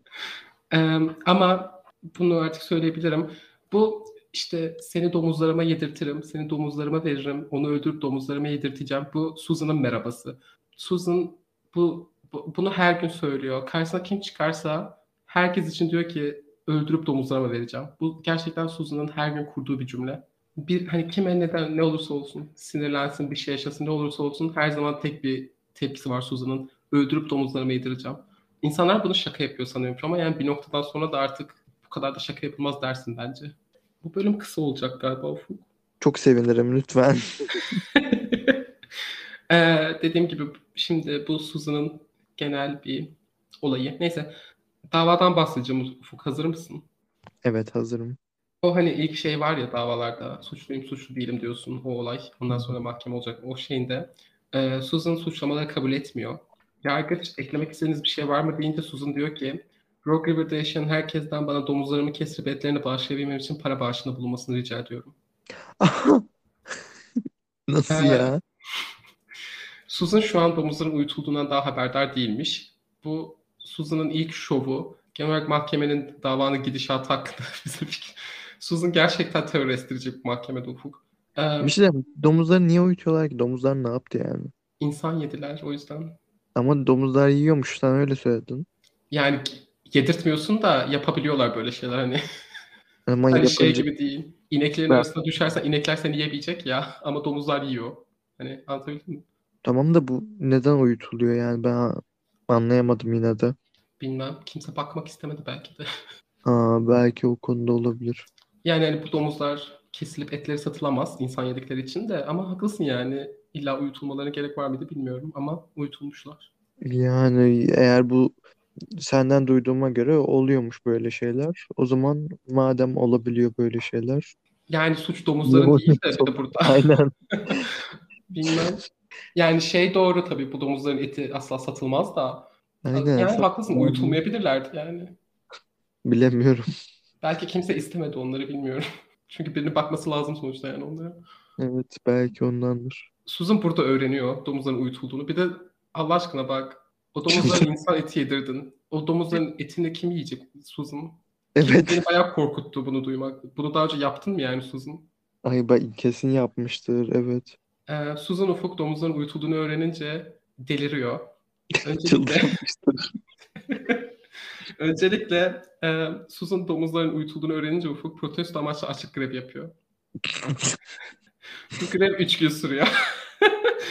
Ee, ama bunu artık söyleyebilirim. Bu işte seni domuzlarıma yedirtirim, seni domuzlarıma veririm, onu öldürüp domuzlarıma yedirteceğim. Bu Susan'ın merhabası. Susan bu, bu- bunu her gün söylüyor. Karşısına kim çıkarsa herkes için diyor ki öldürüp domuzlarıma vereceğim. Bu gerçekten Susan'ın her gün kurduğu bir cümle. bir hani kime neden ne olursa olsun sinirlensin bir şey yaşasın ne olursa olsun her zaman tek bir tepkisi var Susan'ın. Öldürüp domuzlarımı yedireceğim. İnsanlar bunu şaka yapıyor sanıyorum ama yani bir noktadan sonra da artık bu kadar da şaka yapılmaz dersin bence. Bu bölüm kısa olacak galiba Ufuk. Çok sevinirim lütfen. ee, dediğim gibi şimdi bu Susan'ın genel bir olayı. Neyse davadan bahsedeceğim Ufuk. Hazır mısın? Evet hazırım. O hani ilk şey var ya davalarda suçluyum suçlu değilim diyorsun o olay. Ondan sonra mahkeme olacak. O şeyinde e, Susan suçlamaları kabul etmiyor. Yargıç eklemek istediğiniz bir şey var mı deyince Susan diyor ki Rogue River'da yaşayan herkesten bana domuzlarımı kesip etlerini bağışlayabilmem için para bağışında bulunmasını rica ediyorum. Nasıl ee, ya? Susan şu an domuzların uyutulduğundan daha haberdar değilmiş. Bu Susan'ın ilk şovu genel olarak mahkemenin davanın gidişatı hakkında bize fikir. Susan gerçekten terör estirici bir mahkemede ufuk. Ee, bir şey diyeyim. Domuzları niye uyutuyorlar ki? Domuzlar ne yaptı yani? İnsan yediler o yüzden. Ama domuzlar yiyormuş. Sen öyle söyledin. Yani yedirtmiyorsun da yapabiliyorlar böyle şeyler hani. Ama hani yapınca... şey gibi değil. İneklerin ben... arasına düşersen inekler seni yiyebilecek ya ama domuzlar yiyor. Hani anlatabildim mi? Tamam da bu neden uyutuluyor yani ben anlayamadım yine de. Bilmem. Kimse bakmak istemedi belki de. Aa, belki o konuda olabilir. Yani hani bu domuzlar kesilip etleri satılamaz insan yedikleri için de ama haklısın yani illa uyutulmalarına gerek var mıydı bilmiyorum ama uyutulmuşlar. Yani eğer bu senden duyduğuma göre oluyormuş böyle şeyler. O zaman madem olabiliyor böyle şeyler. Yani suç domuzların değil de de burada. Aynen. Bilmem. Yani şey doğru tabii bu domuzların eti asla satılmaz da. Aynen. Yani haklısın uyutulmayabilirlerdi yani. Bilemiyorum. Belki kimse istemedi onları bilmiyorum. Çünkü birinin bakması lazım sonuçta yani onlara. Evet belki ondandır. Susan burada öğreniyor domuzların uyutulduğunu. Bir de Allah aşkına bak o domuzların insan eti yedirdin. O domuzların etini kim yiyecek Susan? Evet. Beni bayağı korkuttu bunu duymak. Bunu daha önce yaptın mı yani Susan? Ay ben kesin yapmıştır evet. Ee, Susan Ufuk domuzların uyutulduğunu öğrenince deliriyor. Öncelikle, Öncelikle e, Susan domuzların uyutulduğunu öğrenince Ufuk protesto amaçlı açık grev yapıyor. Bu grev 3 gün sürüyor.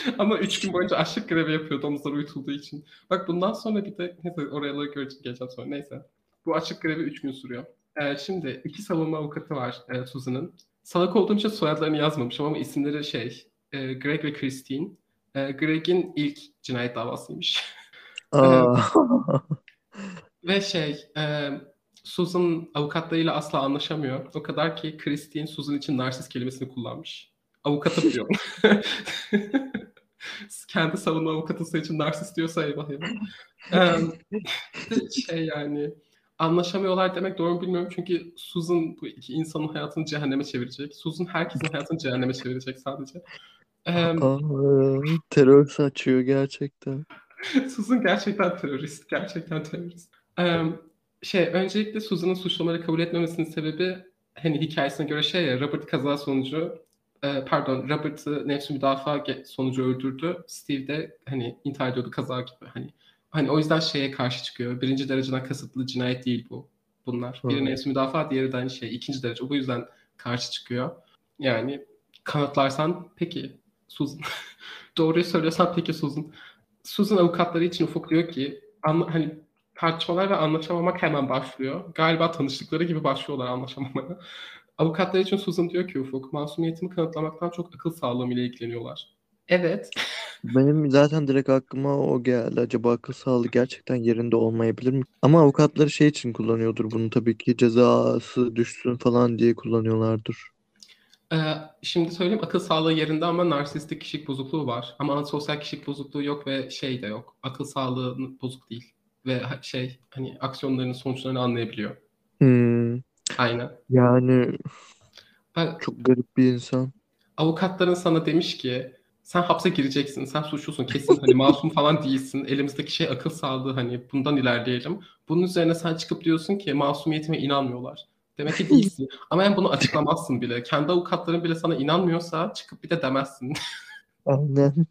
Ama 3 gün boyunca açlık grevi yapıyor domuzlar uyutulduğu için. Bak bundan sonra bir de neyse göreceğim geleceğim sonra neyse. Bu açık grevi 3 gün sürüyor. Ee, şimdi iki savunma avukatı var e, Susan'ın. Salak olduğum için soyadlarını yazmamışım ama isimleri şey e, Greg ve Christine. E, Greg'in ilk cinayet davasıymış. Aa. ve şey e, Susan avukatlarıyla asla anlaşamıyor. O kadar ki Christine Susan için narsist kelimesini kullanmış. Avukatı biliyor. Kendi savunma avukatı için narsist diyorsa eyvah eyvah. Ee, şey yani anlaşamıyorlar demek doğru mu bilmiyorum çünkü Susan bu iki insanın hayatını cehenneme çevirecek. Susan herkesin hayatını cehenneme çevirecek sadece. Ee, Aa, terör saçıyor gerçekten. Susan gerçekten terörist. Gerçekten terörist. Ee, şey öncelikle Susan'ın suçlamaları kabul etmemesinin sebebi hani hikayesine göre şey ya Robert kaza sonucu e, pardon Robert'ı nefsi müdafaa sonucu öldürdü. Steve de hani intihar ediyordu kaza gibi. Hani hani o yüzden şeye karşı çıkıyor. Birinci dereceden kasıtlı cinayet değil bu. Bunlar. Biri hmm. nefsi müdafaa, diğeri de hani şey ikinci derece. Bu yüzden karşı çıkıyor. Yani kanıtlarsan peki Susan. Doğruyu söylüyorsan peki Susan. Susan avukatları için ufuk diyor ki anla, hani tartışmalar ve anlaşamamak hemen başlıyor. Galiba tanıştıkları gibi başlıyorlar anlaşamamaya. Avukatlar için Susan diyor ki Ufuk, masumiyetimi kanıtlamaktan çok akıl sağlığım ile ilgileniyorlar. Evet. Benim zaten direkt aklıma o geldi. Acaba akıl sağlığı gerçekten yerinde olmayabilir mi? Ama avukatları şey için kullanıyordur bunu tabii ki cezası düşsün falan diye kullanıyorlardır. Ee, şimdi söyleyeyim akıl sağlığı yerinde ama narsistik kişilik bozukluğu var. Ama sosyal kişilik bozukluğu yok ve şey de yok. Akıl sağlığı bozuk değil. Ve şey hani aksiyonlarının sonuçlarını anlayabiliyor. Hmm. Aynen. Yani ben, çok garip bir insan. Avukatların sana demiş ki sen hapse gireceksin, sen suçlusun kesin hani masum falan değilsin. Elimizdeki şey akıl sağlığı hani bundan ilerleyelim. Bunun üzerine sen çıkıp diyorsun ki masumiyetime inanmıyorlar. Demek ki değilsin. Ama yani bunu açıklamazsın bile. Kendi avukatların bile sana inanmıyorsa çıkıp bir de demezsin. Aynen.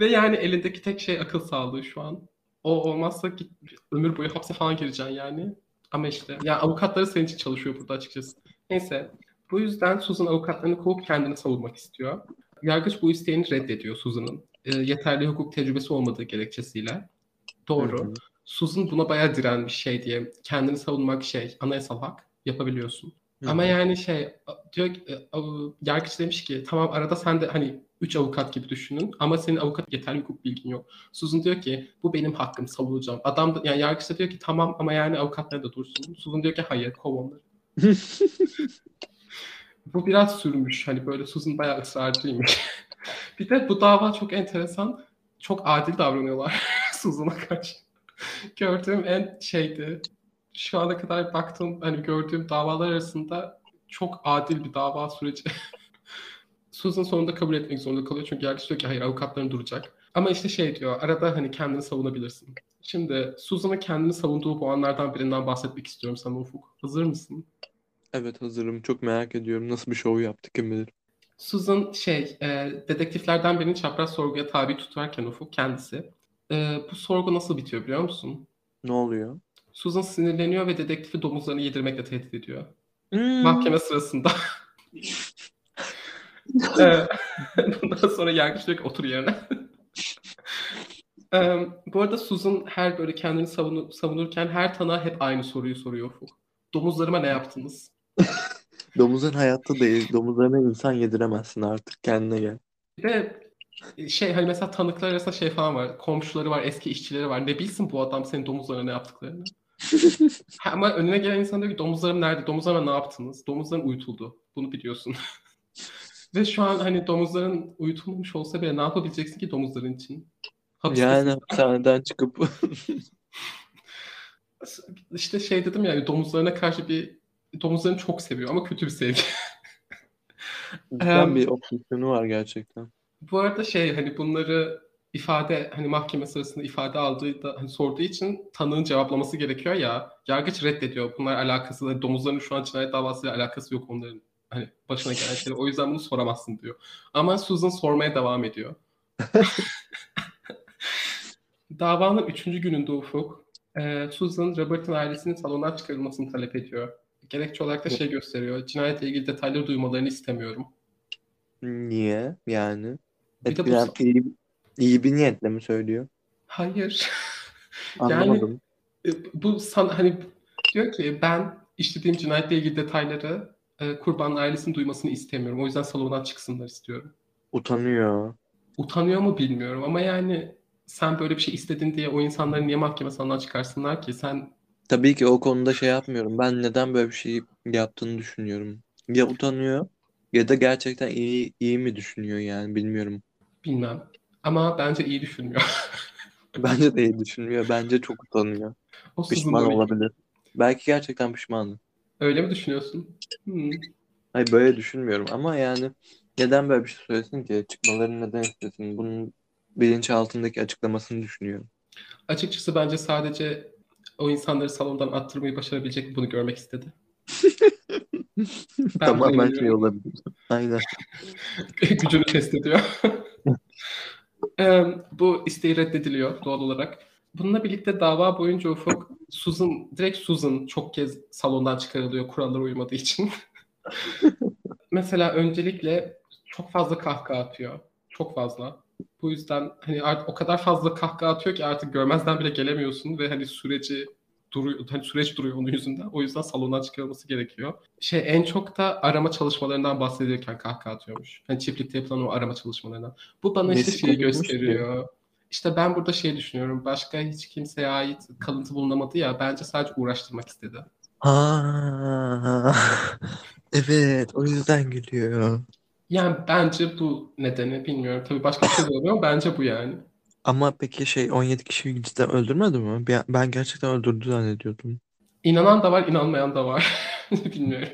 Ve yani elindeki tek şey akıl sağlığı şu an. O olmazsa git, ömür boyu hapse falan gireceksin yani. Ama işte ya avukatları senin için çalışıyor burada açıkçası. Neyse Bu yüzden Susan avukatlarını kovup kendini savunmak istiyor. Yargıç bu isteğini reddediyor Susan'ın. E, yeterli hukuk tecrübesi olmadığı gerekçesiyle. Doğru. Hı. Susan buna bayağı direnmiş şey diye. Kendini savunmak şey anayasal hak yapabiliyorsun. Hı Ama yani şey diyor ki, e, yargıç demiş ki tamam arada sen de hani 3 avukat gibi düşünün ama senin avukat yeterli hukuk bilgin yok. Susan diyor ki bu benim hakkım savunacağım. Adam da, yani yargıç da diyor ki tamam ama yani avukatlar da dursun. Susan diyor ki hayır kov onları. Bu biraz sürmüş. Hani böyle Susan bayağı ısrarcıymış. bir de bu dava çok enteresan. Çok adil davranıyorlar Susan'a karşı. Gördüğüm en şeydi. Şu ana kadar baktığım hani gördüğüm davalar arasında çok adil bir dava süreci. Susan sonunda kabul etmek zorunda kalıyor çünkü yargıç diyor ki hayır avukatların duracak. Ama işte şey diyor arada hani kendini savunabilirsin. Şimdi Susan'ın kendini savunduğu bu anlardan birinden bahsetmek istiyorum sana Ufuk. Hazır mısın? Evet hazırım. Çok merak ediyorum. Nasıl bir şov yaptı kim bilir. Susan şey, e, dedektiflerden birini çapraz sorguya tabi tutarken Ufuk kendisi. E, bu sorgu nasıl bitiyor biliyor musun? Ne oluyor? Susan sinirleniyor ve dedektifi domuzlarını yedirmekle tehdit ediyor. Hmm. Mahkeme sırasında. E, Bundan sonra yargıç diyor ki otur yerine. E, bu arada Susan her böyle kendini savunu- savunurken her tanığa hep aynı soruyu soruyor Ufuk. Domuzlarıma ne yaptınız? Domuzun hayatta değil. Domuzlarına insan yediremezsin artık. Kendine gel. Bir de şey hani mesela tanıklar arasında şey falan var. Komşuları var, eski işçileri var. Ne bilsin bu adam senin domuzlarına ne yaptıklarını. Ama önüne gelen insan diyor ki domuzlarım nerede? Domuzlarıma ne yaptınız? Domuzların uyutuldu. Bunu biliyorsun. Ve şu an hani domuzların uyutulmuş olsa bile ne yapabileceksin ki domuzların için? Hapistesin. Yani hapishaneden çıkıp İşte şey dedim ya domuzlarına karşı bir domuzlarını çok seviyor ama kötü bir sevgi. cidden Em, bir obsesyonu var gerçekten. Bu arada şey hani bunları ifade hani mahkeme sırasında ifade aldığı da hani sorduğu için tanığın cevaplaması gerekiyor ya. Yargıç reddediyor. Bunlar alakası hani domuzların şu an cinayet davasıyla alakası yok onların hani başına gelen şeyler. O yüzden bunu soramazsın diyor. Ama Susan sormaya devam ediyor. Davanın üçüncü gününde Ufuk, e, Susan Robert'ın ailesinin salondan çıkarılmasını talep ediyor. Gerekçe olarak da şey gösteriyor. Cinayetle ilgili detayları duymalarını istemiyorum. Niye? Yani. Bir de bu iyi, iyi bir niyetle mi söylüyor? hayır. Yani Anlamadım. e, bu san, hani diyor ki ben işlediğim cinayetle ilgili detayları e, kurbanın ailesinin duymasını istemiyorum. O yüzden salondan çıksınlar istiyorum. Utanıyor. Utanıyor mu bilmiyorum ama yani sen böyle bir şey istedin diye o insanları niye mahkeme salondan çıkarsınlar ki? Sen Tabii ki o konuda şey yapmıyorum. Ben neden böyle bir şey yaptığını düşünüyorum. Ya utanıyor ya da gerçekten iyi iyi mi düşünüyor yani bilmiyorum. bilmem. Ama bence iyi düşünmüyor. Bence de iyi düşünmüyor. Bence çok utanıyor. O Pişman olabilir. Belki gerçekten pişman. Öyle mi düşünüyorsun? Hmm. Hayır böyle düşünmüyorum ama yani neden böyle bir şey söylesin ki? Çıkmalarını neden istesin? Bunun bilinçaltındaki açıklamasını düşünüyorum. Açıkçası bence sadece o insanları salondan attırmayı başarabilecek bunu görmek istedi. Ben Tamamen şey olabilir. Aynen. Gücünü test ediyor. Bu isteği reddediliyor doğal olarak. Bununla birlikte dava boyunca Ufuk, Susan, direkt Susan çok kez salondan çıkarılıyor kurallara uymadığı için. Mesela öncelikle çok fazla kahkaha atıyor. Çok fazla. Bu yüzden hani artık o kadar fazla kahkaha atıyor ki artık görmezden bile gelemiyorsun ve hani süreci duruyor, hani süreç duruyor onun yüzünden. O yüzden salondan çıkarılması gerekiyor. Şey en çok da arama çalışmalarından bahsediyorken kahkaha atıyormuş. Hani çiftlikte yapılan o arama çalışmalarından. Bu bana işte Nesi şeyi konuşmuş ki? İşte ben burada şey düşünüyorum. Başka hiç kimseye ait kalıntı bulunamadı ya. Bence sadece uğraştırmak istedi. Ha, evet, o yüzden gülüyor. Yani bence bu nedeni bilmiyorum. Tabii başka bir şey de olabilir bence bu yani. Ama peki şey 17 kişiyi cidden öldürmedi mi? Ben, ben gerçekten öldürdü zannediyordum. İnanan da var, inanmayan da var. Bilmiyorum.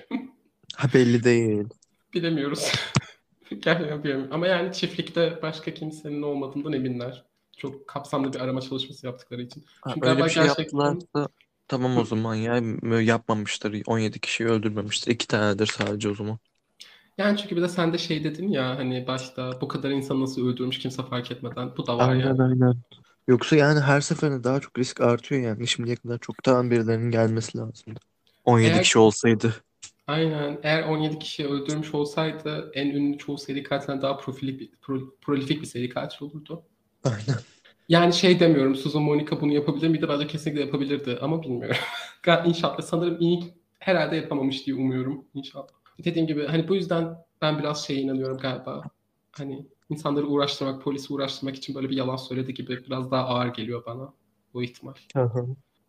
Ha belli değil. Bilemiyoruz. Gerçekten bilmiyorum. Ama yani çiftlikte başka kimsenin olmadığından eminler. Çok kapsamlı bir arama çalışması yaptıkları için. Ha, Çünkü öyle bir şey gerçekten yaptılarsa tamam o zaman ya Böyle yapmamışlar 17 kişiyi öldürmemiştir. İki tanedir sadece o zaman. yani çünkü bir de sen de şey dedin ya hani başta bu kadar insan nasıl öldürmüş kimse fark etmeden. Bu da var Aynen yani. aynen. Yoksa yani her seferinde daha çok risk artıyor yani. Şimdiye kadar çoktan birilerinin gelmesi lazımdı. 17 Eğer kişi olsaydı. Aynen. Eğer 17 kişi öldürmüş olsaydı en ünlü çoğu seri katilden daha prolific bir, pro- prolific bir seri katil olurdu. Aynen. Yani şey demiyorum Susan Monica bunu yapabilir miydi? Bence kesinlikle yapabilirdi ama bilmiyorum. İnşallah sanırım iyi herhalde yapamamış diye umuyorum inşallah. Dediğim gibi hani bu yüzden ben biraz şeye inanıyorum galiba. Hani insanları uğraştırmak, polisi uğraştırmak için böyle bir yalan söyledi gibi biraz daha ağır geliyor bana bu ihtimal.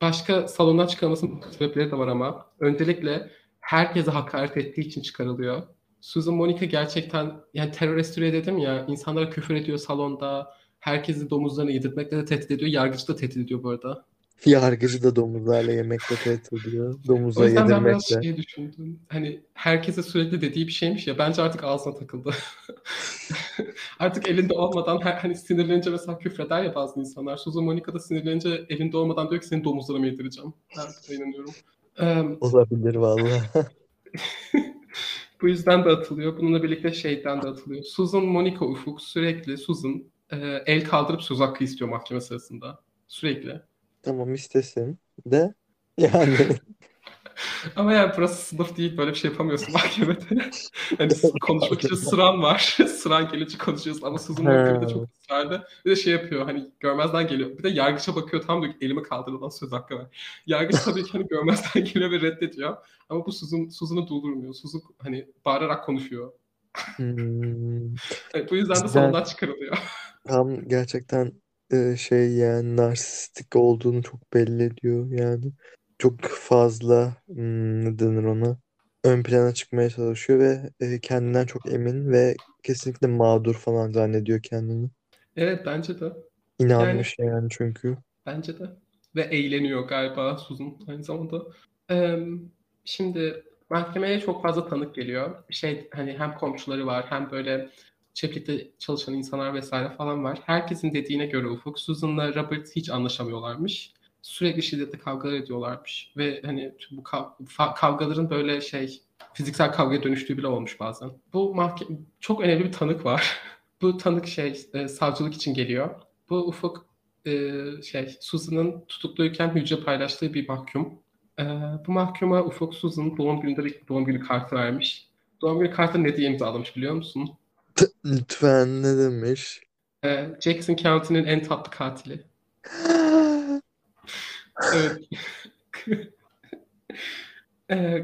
Başka salondan çıkarılmasının sebepleri de var ama öncelikle herkese hakaret ettiği için çıkarılıyor. Susan Monica gerçekten yani terörist türeyi dedim ya insanlara küfür ediyor salonda. Herkesi domuzlarını yedirtmekle de tehdit ediyor. Yargıcı da tehdit ediyor bu arada. Yargıcı da domuzlarla yemekle tehdit ediyor. O Domuza yüzden ben biraz yedirmekle. şey düşündüm. Hani herkese sürekli dediği bir şeymiş ya. Bence artık ağzına takıldı. artık elinde olmadan hani sinirlenince mesela küfreder ya bazı insanlar. Susan Monica da sinirlenince elinde olmadan diyor ki seni domuzlara mı yedireceğim. Ben inanıyorum. Eee, Olabilir vallahi. Bu yüzden de atılıyor. Bununla birlikte şeyden de atılıyor. Susan Monica Ufuk sürekli Susan e, el kaldırıp söz hakkı istiyor mahkeme sırasında. Sürekli. Tamam istesin de yani Ama yani burası sınıf değil. Böyle bir şey yapamıyorsun mahkemede. hani konuşmak için sıran var. sıran gelince konuşuyorsun ama Susan mahkemede çok ısrarlı. Bir de şey yapıyor hani görmezden geliyor. Bir de yargıça bakıyor tam diyor ki elimi kaldırılan söz hakkı var. Yargıç tabii ki hani görmezden geliyor ve reddediyor. Ama bu Susan, Susan'ı durdurmuyor. Susan hani bağırarak konuşuyor. hmm, Evet, bu yüzden de salondan çıkarılıyor. Tam gerçekten e, şey yani narsistik olduğunu çok belli ediyor yani. Çok fazla hmm, ne denir ona ön plana çıkmaya çalışıyor ve e, kendinden çok emin ve kesinlikle mağdur falan zannediyor kendini. Evet bence de. İnanmış yani çünkü. Bence de. Ve eğleniyor galiba Susan aynı zamanda. Ee, şimdi mahkemeye çok fazla tanık geliyor. Şey hani hem komşuları var hem böyle çiftlikte çalışan insanlar vesaire falan var. Herkesin dediğine göre Ufuk, Susan'la Robert hiç anlaşamıyorlarmış. Sürekli şiddetli kavgalar ediyorlarmış. Ve hani bu kav- kavgaların böyle şey fiziksel kavgaya dönüştüğü bile olmuş bazen. Bu mahkeme çok önemli bir tanık var. bu tanık şey e, savcılık için geliyor. Bu Ufuk e, şey Susan'ın tutukluyken hücre paylaştığı bir mahkum. E, bu mahkuma Ufuk Susan doğum gününde doğum günü kartı vermiş. Doğum günü kartı ne diye imzalamış biliyor musun? T- lütfen ne demiş? E, Jackson County'nin en tatlı katili. Evet. e,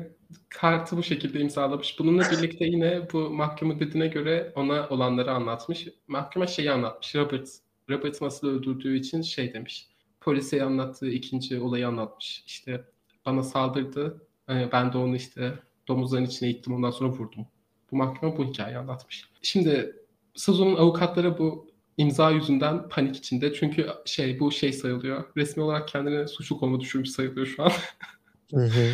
kartı bu şekilde imzalamış. Bununla birlikte yine bu mahkeme dediğine göre ona olanları anlatmış. Mahkeme şeyi anlatmış. Robert, Robert nasıl öldürdüğü için şey demiş. Polise anlattığı ikinci olayı anlatmış. İşte bana saldırdı. Ee, Ben de onu işte domuzların içine ittim ondan sonra vurdum. Bu mahkeme bu hikayeyi anlatmış. Şimdi Sazon'un avukatları bu imza yüzünden panik içinde. Çünkü şey bu şey sayılıyor. Resmi olarak kendine suçlu konuma düşürmüş sayılıyor şu an. Hı hı.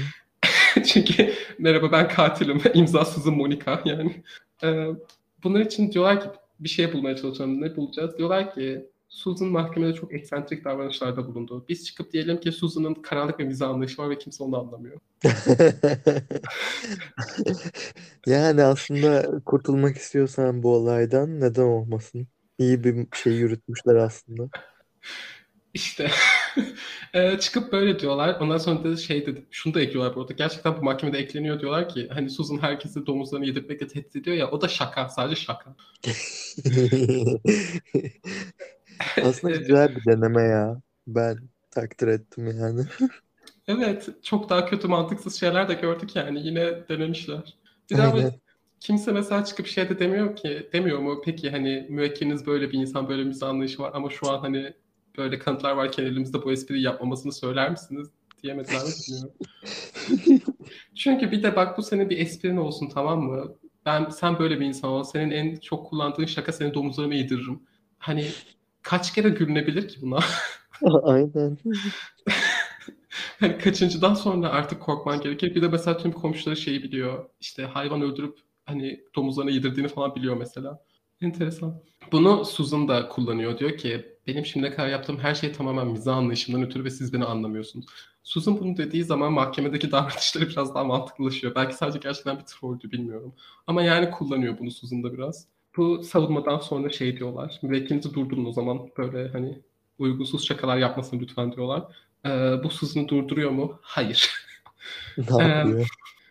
Çünkü merhaba ben katilim. İmzasızım Monica yani. Ee, bunlar için diyorlar ki bir şey bulmaya çalışalım. Ne bulacağız? Diyorlar ki Susan mahkemede çok eksantrik davranışlarda bulundu. Biz çıkıp diyelim ki Susan'ın karanlık bir mizah anlayışı var ve kimse onu anlamıyor. Yani aslında kurtulmak istiyorsan bu olaydan neden olmasın? İyi bir şey yürütmüşler aslında. İşte Ee, çıkıp böyle diyorlar. Ondan sonra da şey dedi. Şunu da ekliyorlar bu arada. Gerçekten bu mahkemede ekleniyor diyorlar ki hani Susan herkesi domuzlarını yedirtmekle tehdit ediyor ya o da şaka. Sadece şaka. Aslında güzel bir deneme ya. Ben takdir ettim yani. Evet, çok daha kötü mantıksız şeyler de gördük yani yine denemişler. Bir daha Aynen. kimse mesela çıkıp şey de demiyor ki, demiyor mu? Peki hani müvekkiliniz böyle bir insan, böyle bir anlayışı var ama şu an hani böyle kanıtlar varken elimizde bu espriyi yapmamasını söyler misiniz? Diyemediler mi. Çünkü bir de bak bu senin bir esprin olsun tamam mı? Ben sen böyle bir insan ol. Senin en çok kullandığın şaka seni domuzlarıma yediririm. Hani kaç kere gülünebilir ki buna? Aynen. Hani kaçıncıdan sonra artık korkman gerekir. Bir de mesela tüm komşuları şeyi biliyor. İşte hayvan öldürüp hani domuzlarına yedirdiğini falan biliyor mesela. Enteresan. Bunu Susan da kullanıyor. Diyor ki benim şimdiye kadar yaptığım her şey tamamen mizah anlayışımdan ötürü ve siz beni anlamıyorsunuz. Susan bunu dediği zaman mahkemedeki davranışları biraz daha mantıklılaşıyor. Belki sadece gerçekten bir trolldü bilmiyorum. Ama yani kullanıyor bunu Susan da biraz. Bu savunmadan sonra şey diyorlar. Müvekkilinizi durdurun o zaman böyle hani uygunsuz şakalar yapmasın lütfen diyorlar. Ee, bu Susan'ı durduruyor mu? Hayır. Ne yapıyor?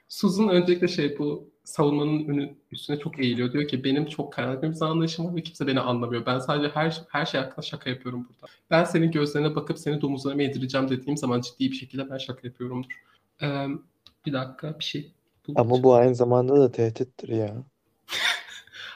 Susan öncelikle şey bu savunmanın önü, üstüne çok eğiliyor. Diyor ki benim çok karanlık bir mizah anlayışım var ve kimse beni anlamıyor. Ben sadece her her şey hakkında şaka yapıyorum burada. Ben senin gözlerine bakıp seni domuzlarıma yedireceğim dediğim zaman ciddi bir şekilde ben şaka yapıyorumdur. Ee, bir dakika bir şey. Bu, Ama bu aynı zamanda da tehdittir ya.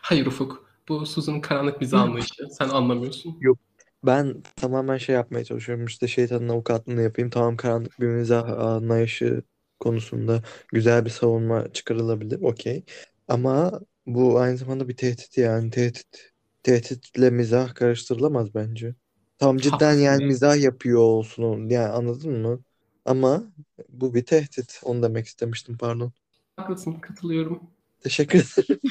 Hayır Ufuk. Bu Susan'ın karanlık mizah anlayışı. Sen anlamıyorsun. Yok. Ben tamamen şey yapmaya çalışıyorum. İşte şeytanın avukatlığını yapayım. Tamam karanlık bir mizah anlayışı konusunda güzel bir savunma çıkarılabilir. Okey. Ama bu aynı zamanda bir tehdit yani. Tehdit tehditle mizah karıştırılamaz bence. Tam cidden Haklısın yani ya. mizah yapıyor olsun. Yani anladın mı? Ama bu bir tehdit. Onu demek istemiştim pardon. Haklısın. Katılıyorum. Teşekkür ederim.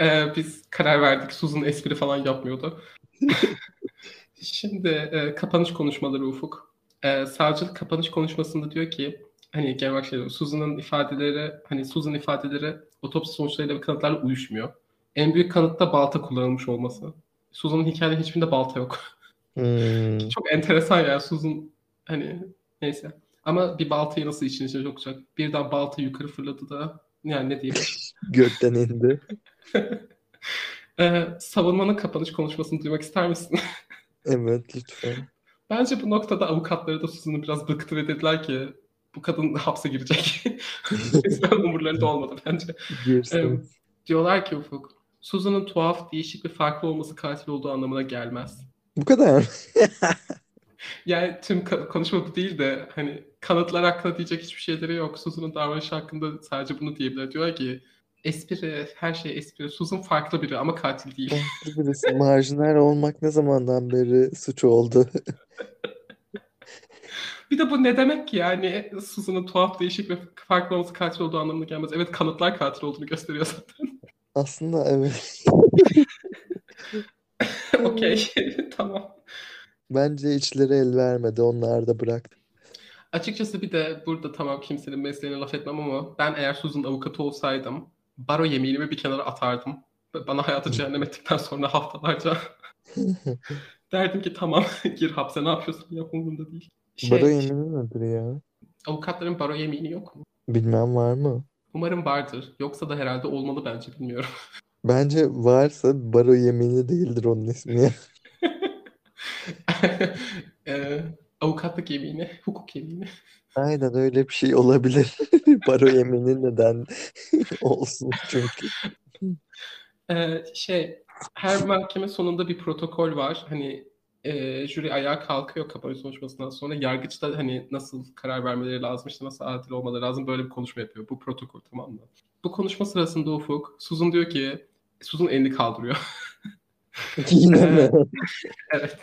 Ee, biz karar verdik. Susan espri falan yapmıyordu. Şimdi e, kapanış konuşmaları Ufuk. E, savcılık kapanış konuşmasında diyor ki hani genel olarak şey diyor, Susan'ın ifadeleri hani Susan ifadeleri otopsi sonuçlarıyla ve kanıtlarla uyuşmuyor. En büyük kanıt da balta kullanılmış olması. Susan'ın hikayede hiçbirinde balta yok. Hmm. Çok enteresan ya Susan hani neyse. Ama bir baltayı nasıl işin içine sokacak? Birden balta yukarı fırladı da yani ne diyeyim. Gökten indi. Ee, savunmanın kapanış konuşmasını duymak ister misin? Evet lütfen. Bence bu noktada avukatları da Susan'ı biraz bıktı ve dediler ki bu kadın hapse girecek. Umurlarında olmadı bence. Girsin. Evet. Diyorlar ki Ufuk, Susan'ın tuhaf, değişik ve farklı olması katil olduğu anlamına gelmez. Bu kadar. Yani tüm konuşma bu değil de hani kanıtlar hakkında diyecek hiçbir şeyleri yok. Susan'ın davranışı hakkında sadece bunu diyebilir. Diyorlar ki espri, her şey espri. Susan farklı biri ama katil değil. Farklı birisi. Marjinal olmak ne zamandan beri suç oldu? Bir de bu ne demek ki yani Susan'ın tuhaf, değişik ve farklı olması katil olduğu anlamına gelmez. Evet kanıtlar katil olduğunu gösteriyor zaten. Aslında evet. Okey, tamam. Bence içleri el vermedi. Onlar da bıraktı. Açıkçası bir de burada tamam kimsenin mesleğine laf etmem ama ben eğer Susan avukatı olsaydım baro yeminimi bir kenara atardım. Bana hayatı cehennem ettikten sonra haftalarca derdim ki tamam gir hapse ne yapıyorsun yap umurumda değil. Şey, Baro yemini nedir ya? avukatların baro yemini yok mu? Bilmem var mı? Umarım vardır. Yoksa da herhalde olmalı bence bilmiyorum. Bence varsa baro yemini değildir onun ismi. Ee, avukatlık yemini, hukuk yemini. Aynen öyle bir şey olabilir. Baro yemini neden olsun çünkü. Ee, şey, her mahkeme sonunda bir protokol var. Hani e, jüri ayağa kalkıyor kapanış konuşmasından sonra. Yargıç da hani nasıl karar vermeleri lazım, işte nasıl adil olmaları lazım böyle bir konuşma yapıyor. Bu protokol tamam mı? Bu konuşma sırasında Ufuk, Susan diyor ki, Susan elini kaldırıyor. Yine mi? Evet.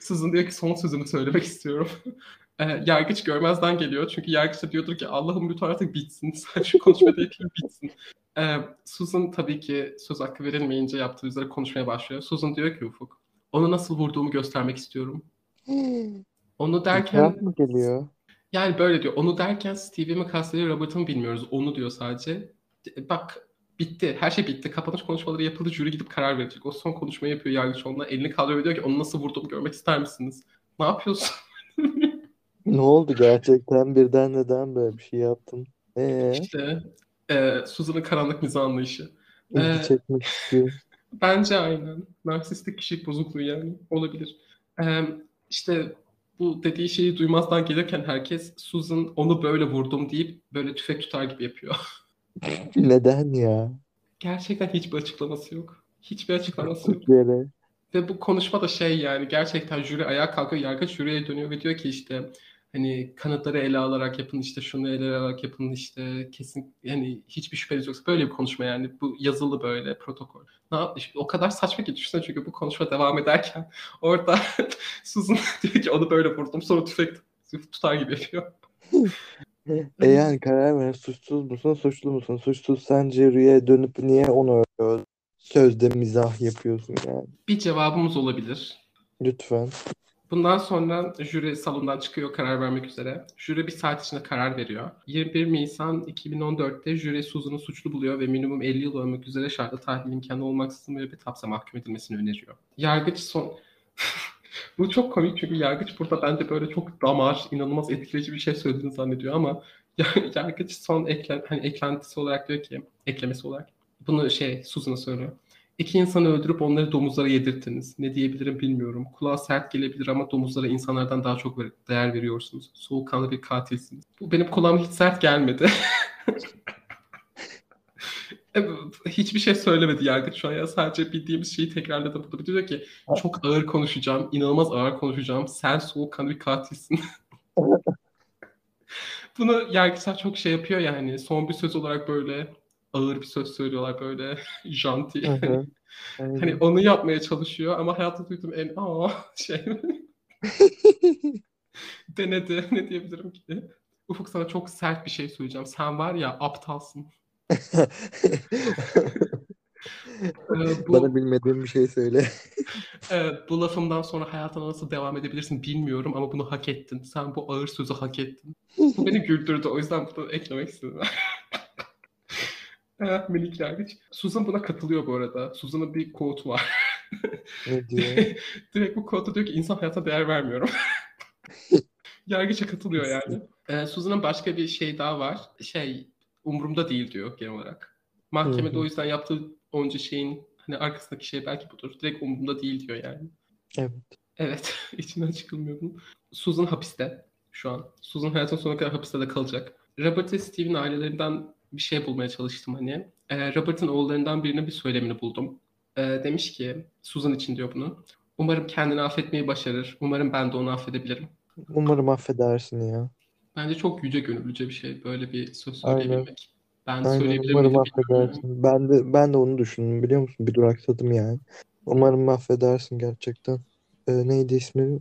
Susan diyor ki son sözümü söylemek istiyorum. Ee, yargıç görmezden geliyor. Çünkü yargıç da diyordur ki Allah'ım lütfen artık bitsin. Sen şu da yapayım bitsin. Ee, Susan tabii ki söz hakkı verilmeyince yaptığı üzere konuşmaya başlıyor. Susan diyor ki Ufuk, onu nasıl vurduğumu göstermek istiyorum. Onu derken mı geliyor? yani böyle diyor. Onu derken Stevie mi kastediyor, Robert'ı mı bilmiyoruz. Onu diyor sadece. De- Bak bitti. Her şey bitti. Kapanış konuşmaları yapıldı. Jüri gidip karar verecek. O son konuşmayı yapıyor yargıç onunla. Elini kaldırıyor diyor ki onu nasıl vurduğumu görmek ister misiniz? Ne yapıyorsun? Ne oldu gerçekten birden neden böyle bir şey yaptın? Ee, İşte e, Susan'ın karanlık mizah anlayışı. ilgi Ee, çekmek istiyor. Bence aynen. Narsistik kişilik bozukluğu yani. Olabilir. Ee, işte bu dediği şeyi duymazdan gelirken herkes Susan onu böyle vurdum deyip böyle tüfek tutar gibi yapıyor. Neden ya? Gerçekten hiçbir açıklaması yok. Hiçbir açıklaması yok. Yere. Ve bu konuşma da şey yani gerçekten jüri ayağa kalkıyor, yargıç jüriye dönüyor ve diyor ki işte hani kanıtları ele alarak yapın işte şunu ele alarak yapın işte kesin yani hiçbir şüpheniz yoksa böyle bir konuşma yani bu yazılı böyle protokol. Ne yap- işte o kadar saçma ki düşünsene çünkü bu konuşma devam ederken orada Susan diyor ki onu böyle vurdum sonra tüfek tutar gibi yapıyor. E yani karar ver suçsuz musun suçlu musun? Suçsuz sen jüriye dönüp niye onu öyle sözde mizah yapıyorsun yani? Bir cevabımız olabilir. Lütfen. Bundan sonra jüri salondan çıkıyor karar vermek üzere. Jüri bir saat içinde karar veriyor. 21 Nisan 2014'te jüri Susan'ı suçlu buluyor ve minimum 50 yıl ölmek üzere şartlı tahlil imkanı olmaksızın müebbet hapse mahkum edilmesini öneriyor. Yargıç son... Bu çok komik çünkü yargıç burada bence böyle çok damar, inanılmaz etkileyici bir şey söylediğini zannediyor ama Yargıç son eklen, hani eklentisi olarak diyor ki, eklemesi olarak. Bunu şey Susan'a söylüyor. İki insanı öldürüp onları domuzlara yedirttiniz. Ne diyebilirim bilmiyorum. Kulağa sert gelebilir ama domuzlara insanlardan daha çok değer veriyorsunuz. Soğukkanlı bir katilsiniz. Bu benim kulağıma hiç sert gelmedi. Hiçbir şey söylemedi yargıç şu an ya. Sadece bildiğimiz şeyi tekrarladı. Burada diyor ki çok ağır konuşacağım. inanılmaz ağır konuşacağım. Sen soğukkanlı bir katilsin. Bunu yargıçlar çok şey yapıyor yani. Son bir söz olarak böyle ağır bir söz söylüyorlar böyle janti. Hani, hani onu yapmaya çalışıyor ama hayatta duyduğum en aa şey denedi. Ne diyebilirim ki? Ufuk sana çok sert bir şey söyleyeceğim. Sen var ya aptalsın. bu, Bana bilmediğim bir şey söyle. evet, bu lafımdan sonra hayatına nasıl devam edebilirsin bilmiyorum ama bunu hak ettin. Sen bu ağır sözü hak ettin. Bu beni güldürdü. O yüzden bunu eklemek istedim. evet, minik yargıç. Susan buna katılıyor bu arada. Susan'ın bir quote var. ne diyor? Direkt bu quote'da diyor ki insan hayata değer vermiyorum. Yargıça katılıyor yani. Ee, Susan'ın başka bir şey daha var. Şey umurumda değil diyor genel olarak. Mahkemede Hı-hı. o yüzden yaptığı onca şeyin hani arkasındaki şey belki budur. Direkt umurumda değil diyor yani. Evet. Evet. içinden çıkılmıyor bunun. Susan hapiste şu an. Susan hayatın sonuna kadar hapiste de kalacak. Robert ve Steve'in ailelerinden bir şey bulmaya çalıştım hani. Ee, Robert'ın oğullarından birine bir söylemini buldum. Ee, demiş ki, Susan için diyor bunu. Umarım kendini affetmeyi başarır. Umarım ben de onu affedebilirim. Umarım affedersin ya. Bence çok yüce gönüllüce bir şey böyle bir söz söyleyebilmek. Ben Aynen. söyleyebilir Umarım miydim affedersin. Ben de ben de onu düşündüm biliyor musun? Bir duraksadım yani. Umarım affedersin gerçekten. Ee, neydi ismi?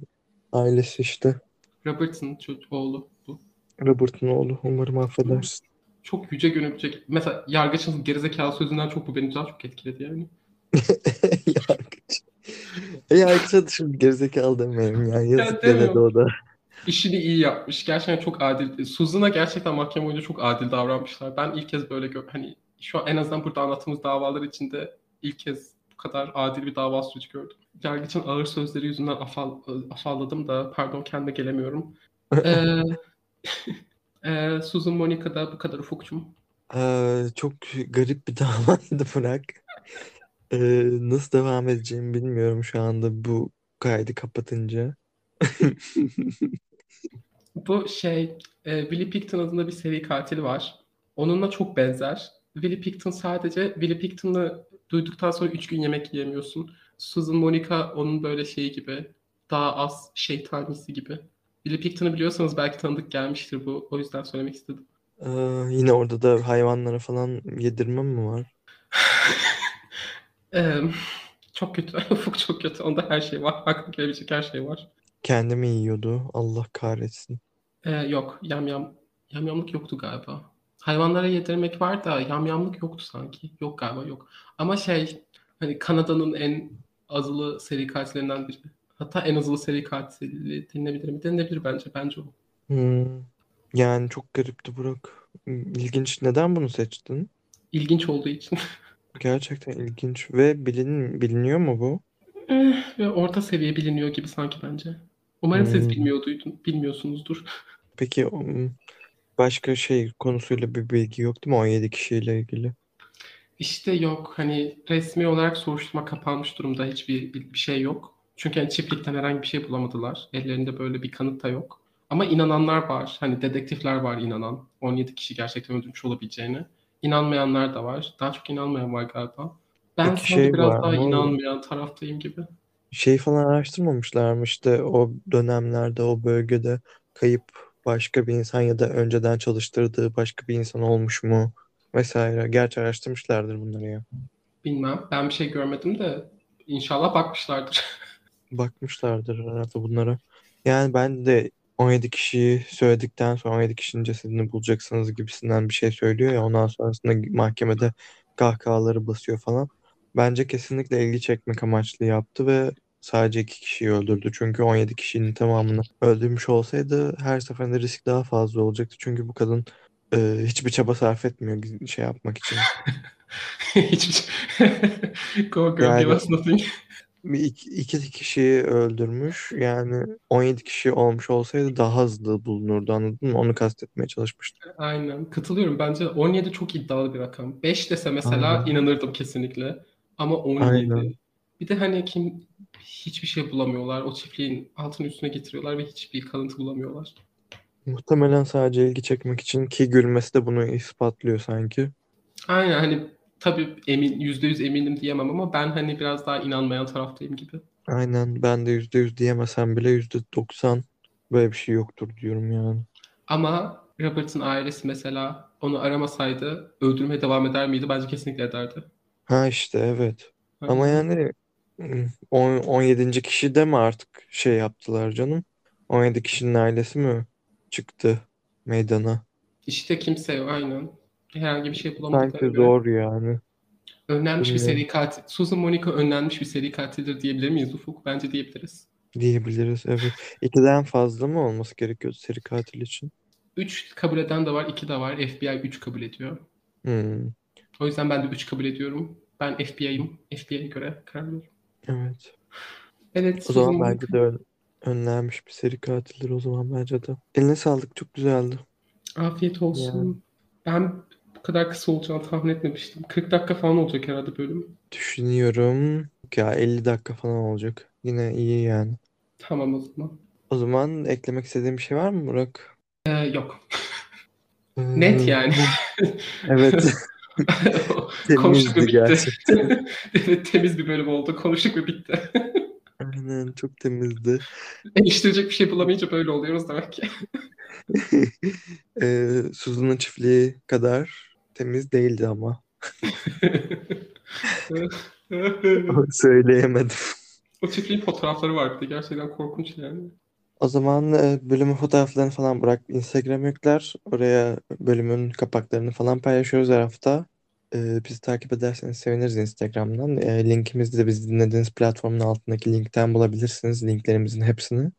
Ailesi işte. Robert'ın çocuk oğlu bu. Robert'ın oğlu. Umarım affedersin. Çok yüce gönüllüce. Mesela yargıçın gerizekalı sözünden çok bu beni daha çok etkiledi yani. Yargıç. E, Yargıç'a da şimdi gerizekalı demeyelim yani. Yazık demiyorum. denedi o da. İşini iyi yapmış. Gerçekten çok adil. Susan'a gerçekten mahkeme boyunca çok adil davranmışlar. Ben ilk kez böyle gör hani şu an en azından burada anlattığımız davalar içinde ilk kez bu kadar adil bir dava süreci gördüm. Yargıç'ın ağır sözleri yüzünden afal, afalladım da pardon kendime gelemiyorum. ee, e, Susan Monica'da bu kadar ufukçum. Ee, çok garip bir davaydı Burak. Ee, nasıl devam edeceğimi bilmiyorum şu anda bu kaydı kapatınca. Bu şey, e, Willie Picton adında bir seri katil var. Onunla çok benzer. Willie Picton sadece Willie Picton'ı duyduktan sonra 3 gün yemek yiyemiyorsun. Susan Monica onun böyle şeyi gibi. Daha az şeytanisi gibi. Willie Picton'ı biliyorsanız belki tanıdık gelmiştir bu. O yüzden söylemek istedim. Ee, yine orada da hayvanlara falan yedirme mi var? Ee, çok kötü. Ufuk çok kötü. Onda her şey var. Aklıma gelebilecek her şey var. Kendimi yiyordu. Allah kahretsin. Ee, yok. Yamyam. Yamyamlık yoktu galiba. Hayvanlara yedirmek var da yamyamlık yoktu sanki. Yok galiba yok. Ama şey hani Kanada'nın en azılı seri katillerinden biri. Hatta en azılı seri katili denilebilir mi? Denilebilir bence. Bence o. Hmm. Yani çok garipti Burak. İlginç. Neden bunu seçtin? İlginç olduğu için. Gerçekten ilginç. Ve bilin, biliniyor mu bu? Eh, Ve orta seviye biliniyor gibi sanki bence. Umarım siz Hmm. bilmiyorduydun, bilmiyorsunuzdur. Peki başka şey konusuyla bir bilgi yok değil mi 17 kişiyle ilgili? İşte yok hani resmi olarak soruşturma kapanmış durumda hiçbir bir bir şey yok. Çünkü hani çiftlikten herhangi bir şey bulamadılar. Ellerinde böyle bir kanıt da yok. Ama inananlar var. Hani dedektifler var inanan. 17 kişi gerçekten öldürmüş olabileceğine. İnanmayanlar da var. Daha çok inanmayan var galiba. Ben Peki şey biraz var daha inanmayan taraftayım gibi. Şey falan araştırmamışlar mı işte o dönemlerde o bölgede kayıp başka bir insan ya da önceden çalıştırdığı başka bir insan olmuş mu vesaire. Gerçi araştırmışlardır bunları ya. Bilmem. Ben bir şey görmedim de inşallah bakmışlardır. Bakmışlardır herhalde bunlara. Yani ben de 17 kişiyi söyledikten sonra 17 kişinin cesedini bulacaksınız gibisinden bir şey söylüyor ya ondan sonrasında mahkemede kahkahaları basıyor falan. Bence kesinlikle ilgi çekmek amaçlı yaptı ve sadece iki kişiyi öldürdü. Çünkü 17 kişinin tamamını öldürmüş olsaydı her seferinde risk daha fazla olacaktı. Çünkü bu kadın e, hiçbir çaba sarf etmiyor şey yapmak için. Hiçbir. Go girl give Yani us nothing. iki, iki kişiyi öldürmüş. Yani 17 kişi olmuş olsaydı daha hızlı bulunurdu anladın mı? Onu kastetmeye çalışmıştım. Aynen. Katılıyorum. Bence 17 çok iddialı bir rakam. 5 dese mesela Aynen. inanırdım kesinlikle. Ama 17. Aynen. Bir de hani kim hiçbir şey bulamıyorlar. O çiftliğin altını üstüne getiriyorlar ve hiçbir kalıntı bulamıyorlar. Muhtemelen sadece ilgi çekmek için ki gülmesi de bunu ispatlıyor sanki. Aynen hani tabii emin %100 eminim diyemem ama ben hani biraz daha inanmayan taraftayım gibi. Aynen ben de %100 diyemesem bile %90 böyle bir şey yoktur diyorum yani. Ama Robert'ın ailesi mesela onu aramasaydı öldürmeye devam eder miydi? Bence kesinlikle ederdi. Ha işte evet. Ama Aynen. yani hmm, on- 17. kişi de mi artık şey yaptılar canım? 17 kişinin ailesi mi çıktı meydana? İşte kimse yok aynen. Herhangi bir şey bulamadıklarına Sanki göre. zor yani. Önlenmiş bir seri katil. Susan Monica önlenmiş bir seri katildir diyebilir miyiz Ufuk? Bence diyebiliriz. Diyebiliriz evet. İkiden fazla mı olması gerekiyor seri katil için? 3 kabul eden de var, 2 de var. FBI 3 kabul ediyor. Hmm, O yüzden ben de 3 kabul ediyorum. Ben FBI'yim. FBI'ye göre karar veriyorum. Evet. Evet, O zaman bence de ön- önlenmiş bir seri katildir o zaman bence de. Eline sağlık çok güzeldi. Afiyet Yani olsun. Ben bu kadar kısa olacağını tahmin etmemiştim. 40 dakika falan olacak herhalde bölüm. düşünüyorum. Ya 50 dakika falan olacak. Yine iyi yani. Tamam o zaman. O zaman eklemek istediğim bir şey var mı Burak? Ee, yok. Net Ee, yani. evet Konuştuk ve bitti. Evet temiz bir bölüm oldu. Konuştuk ve bitti. Aynen çok temizdi. Eleştirecek bir şey bulamayınca böyle oluyoruz demek ki. Ee, Suzu'nun çiftliği kadar temiz değildi ama. Söyleyemedim. O çiftliğin fotoğrafları vardı. Gerçekten korkunç yani. O zaman e, bölümün fotoğraflarını falan bırak Instagram yükler. Oraya bölümün kapaklarını falan paylaşıyoruz her hafta. E, bizi takip ederseniz seviniriz Instagram'dan. E, linkimizi de bizi dinlediğiniz platformun altındaki linkten bulabilirsiniz. Linklerimizin hepsini.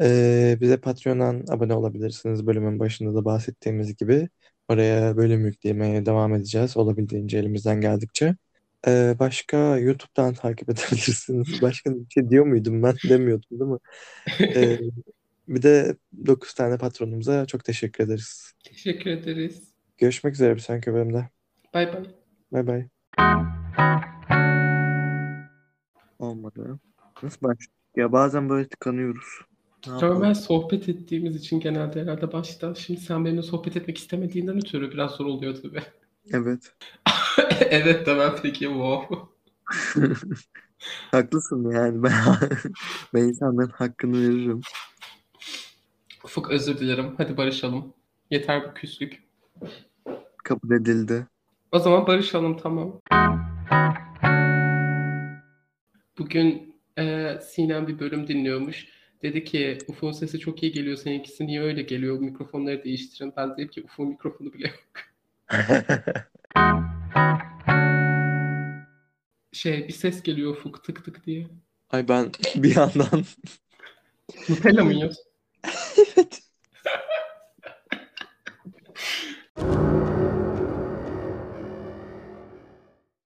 E, bize Patreon'dan abone olabilirsiniz. Bölümün başında da bahsettiğimiz gibi. Oraya bölüm yüklemeye devam edeceğiz. Olabildiğince elimizden geldikçe. E, başka YouTube'dan takip edebilirsiniz. Başka bir şey diyor muydum ben? Demiyordum değil mi? Ee, bir de 9 tane patronumuza çok teşekkür ederiz. Teşekkür ederiz. Görüşmek üzere bir sonraki bölümde. Bay bay. Bay bay. Olmadı. Nasıl başladık? Ya bazen böyle tıkanıyoruz. Ne ben sohbet ettiğimiz için genelde herhalde başta. Şimdi sen benimle sohbet etmek istemediğinden ötürü biraz zor oluyor tabii. Evet. Evet demem peki wow. Haklısın yani ben ben insanların hakkını veririm. Ufuk özür dilerim. Hadi barışalım. Yeter bu küslük. Kabul edildi. O zaman barışalım tamam. Bugün e, Sinem bir bölüm dinliyormuş. Dedi ki Ufuk'un sesi çok iyi geliyor. Seninkisi niye öyle geliyor? Mikrofonları değiştirin. Ben dedim ki Ufuk'un mikrofonu bile yok. Şey bir ses geliyor Ufuk tık tık diye. Ay ben bir yandan Nutella mı yiyorsun? evet